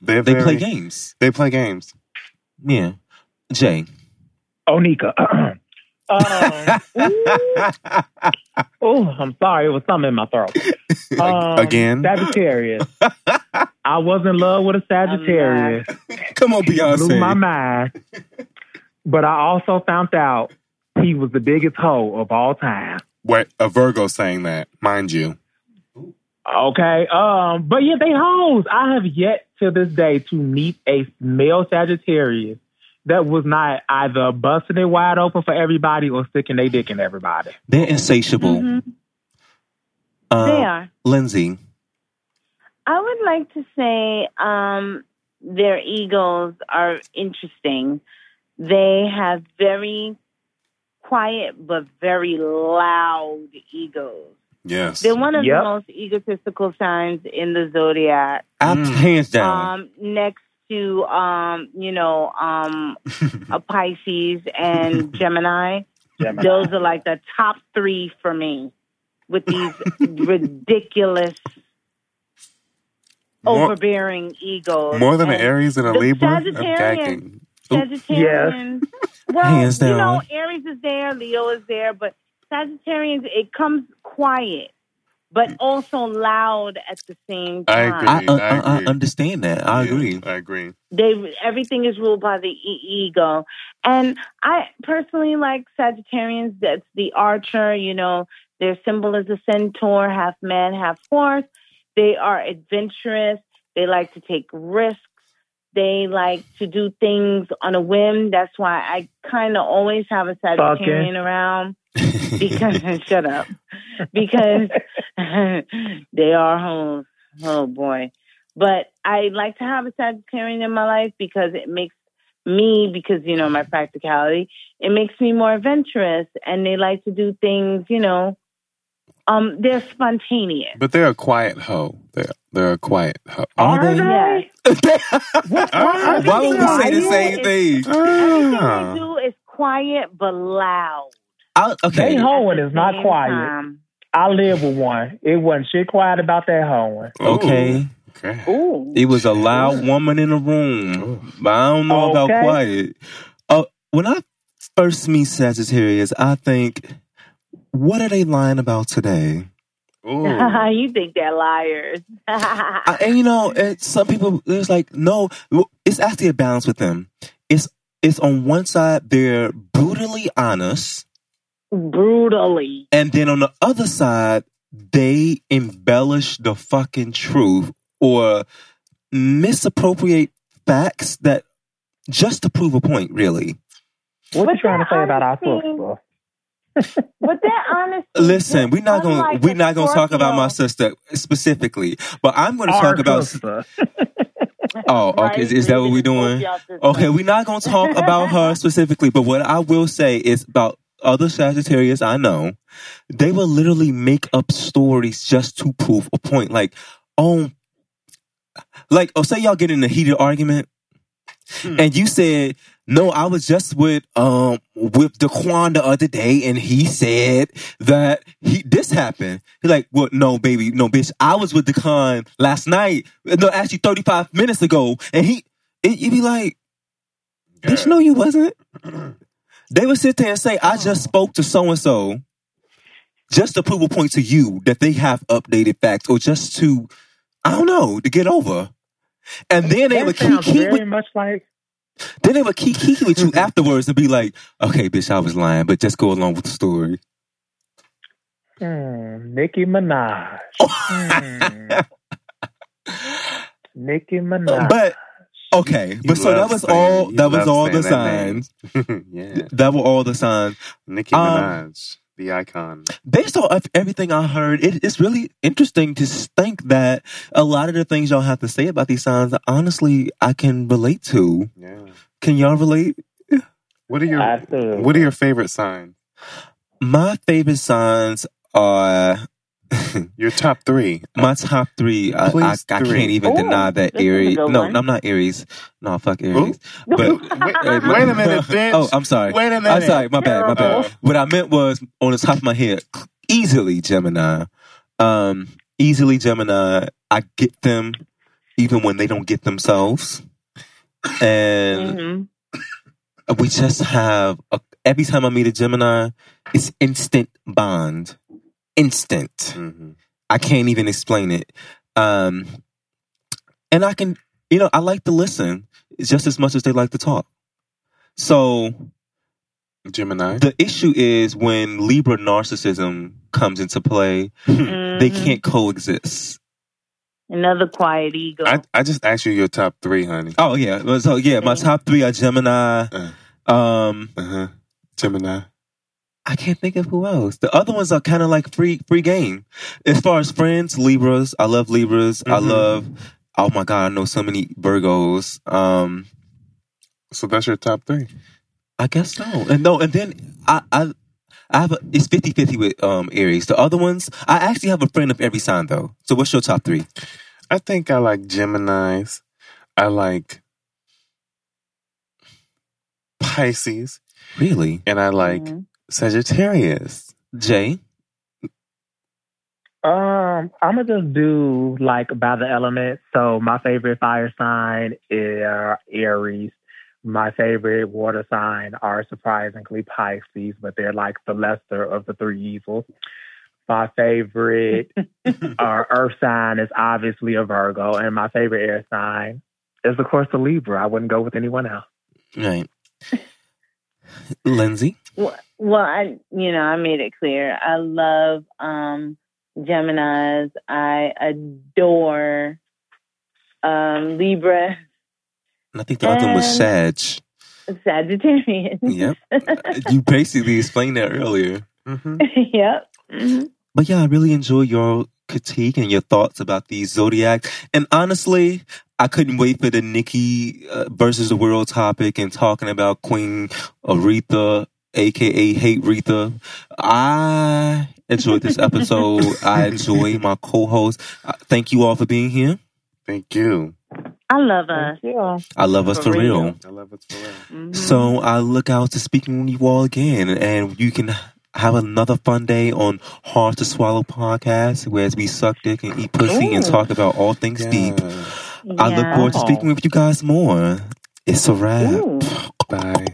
They're They play games. They play games. Yeah. Jay. Onika. <clears throat> um, oh, I'm sorry. It was something in my throat. Um, Again? Sagittarius. <laughs> I was in love with a Sagittarius. Come on, Blew my mind. But I also found out he was the biggest hoe of all time. What a Virgo saying that, mind you. Okay. Um, but yeah, they hoes. I have yet to this day to meet a male Sagittarius that was not either busting it wide open for everybody or sticking their dick in everybody. They're insatiable. Mhm. Um, They are. Lindsay. I would like to say um, their egos are interesting. They have very quiet but very loud egos. Yes. They're one of Yep. the most egotistical signs in the zodiac. I, Mm. Hands down. Um, next to um, you know, um, <laughs> a Pisces and Gemini. Those are like the top three for me with these <laughs> ridiculous, more, overbearing egos. more than an Aries and a Libra? Sagittarian- gagging. Sagittarians. <laughs> Well, you know, Aries is there, Leo is there, but Sagittarians, it comes quiet, but also loud at the same I time. agree. I, uh, I, uh, I agree. understand that. I Yeah, agree. I agree. they everything is ruled by the e- ego and i personally like sagittarians that's the archer you know their symbol is a centaur half man half horse They are adventurous. They like to take risks. They like to do things on a whim. That's why I kind of always have a Sagittarian around <laughs> because <laughs> shut up because <laughs> they are hoes. Oh boy. But I like to have a Sagittarian in my life because it makes me, because, you know, my practicality, it makes me more adventurous and they like to do things, you know, um, they're spontaneous. But they're a quiet hoe. They're they're a quiet hoe. Are they? <laughs> Yes. Why would we say the same thing? Everything Ah. they do is quiet but loud. I, They okay. hoeing at is not quiet. time. I live with one. It wasn't shit quiet about that hoeing. Okay. Okay. Ooh. It was a loud woman in the room, but I don't know about quiet. Uh, when I first meet Sagittarius, I think, what are they lying about today? Ooh. <laughs> you think they're liars. <laughs> I, and you know, it, some people there's like no, it's actually a balance with them. It's it's on one side they're brutally honest, Brutally. and then on the other side they embellish the fucking truth or misappropriate facts that just to prove a point. Really, What But you trying to say about our honesty- sister? But that honestly. listen, we're not gonna we're not gonna talk about my sister specifically, but I'm gonna talk about. sister. <laughs> Oh, okay. Is, is that what we're doing? Okay, we're not going to talk about her <laughs> specifically, but what I will say is about other Sagittarius I know, they will literally make up stories just to prove a point. Like, oh, like, oh, say y'all get in a heated argument, hmm. and you said, "No, I was just with um with Daquan the other day, and he said that he this happened." He's like, "Well, no, baby, no, bitch, I was with Daquan last night. No, actually, thirty five minutes ago, and he." it, would be like, "Bitch, no, you wasn't." <clears throat> They would sit there and say, "I just spoke to so and so." Just to prove a point to you that they have updated facts, or just to, I don't know, to get over. And then they That would keep, keep very much like then they would keep kiki with you <laughs> afterwards and be like, okay, bitch, I was lying, but just go along with the story. hmm, Nicki Minaj. Hmm. Nicki Minaj. but okay, but You so that was saying- all that was all the that signs. <laughs> yeah. That were all the signs. Nicki Um, Minaj, the icon. Based on everything I heard, it, it's really interesting to think that a lot of the things y'all have to say about these signs, honestly, I can relate to. Yeah. Can y'all relate? What are your Absolutely. What are your favorite signs? My favorite signs are <laughs> Your top three. my top three. I, I, Please, I can't even Ooh, deny that this is a Aries. good No, one. I'm not Aries. No, fuck Aries. But Wait, <laughs> wait a minute, bitch. Oh, I'm sorry. Wait a minute. I'm sorry. My bad. My bad. Terrible. What I meant was on the top of my head, easily Gemini. Um, easily Gemini. I get them even when they don't get themselves, and Mhm. we just have a, every time I meet a Gemini, it's instant bond, instant. Mhm. I can't even explain it. Um, and I can, you know, I like to listen just as much as they like to talk. So Gemini. the issue is when Libra narcissism comes into play, they Mhm. can't coexist. Another quiet ego. I, I just asked you your top three, honey. Oh yeah, so yeah, my top three are Gemini. Uh, Um, uh-huh. Gemini. I can't think of who else. The other ones are kind of like free free game. As far as friends, Libras, I love Libras. I Mhm. love. Oh my god, I know so many Virgos. Um, So that's your top three. I guess so. And no, and then I I I have a, it's 50-50 with um Aries. The other ones, I actually have a friend of every sign though. So what's your top three? I think I like Geminis. I like Pisces, Really, and I like Mhm. Sagittarius. Jay? Um, I'm gonna just do like by the elements. So my favorite fire sign is Aries. My favorite water sign are surprisingly Pisces, but they're like the lesser of the three evils. My favorite <laughs> uh, earth sign is obviously a Virgo, and my favorite air sign is of course a Libra. I wouldn't go with anyone else. Right. Lindsay? Well, well, I you know I made it clear. I love um Geminis. I adore um, Libra, And I think the other one was And- Sag. Sagittarius. Yep. <laughs> you basically explained that earlier. hmm <laughs> yep. Mhm. But yeah, I really enjoy your critique and your thoughts about these zodiacs. And honestly, I couldn't wait for the Nicki uh, versus the world topic and talking about Queen Aretha, aka Hate Retha. I enjoyed this episode. I <laughs> enjoy my co-host. Uh, thank you all for being here. Thank you. I love us. Yeah. I love us for, For real. real. I love it for real. Mhm. So I look out to speaking with you all again, and you can have another fun day on Hard to Swallow podcast, where we suck dick and eat pussy and talk about all things deep. Yeah. I look forward to speaking with you guys more. It's a wrap. Ooh. Bye.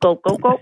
Go, go, go.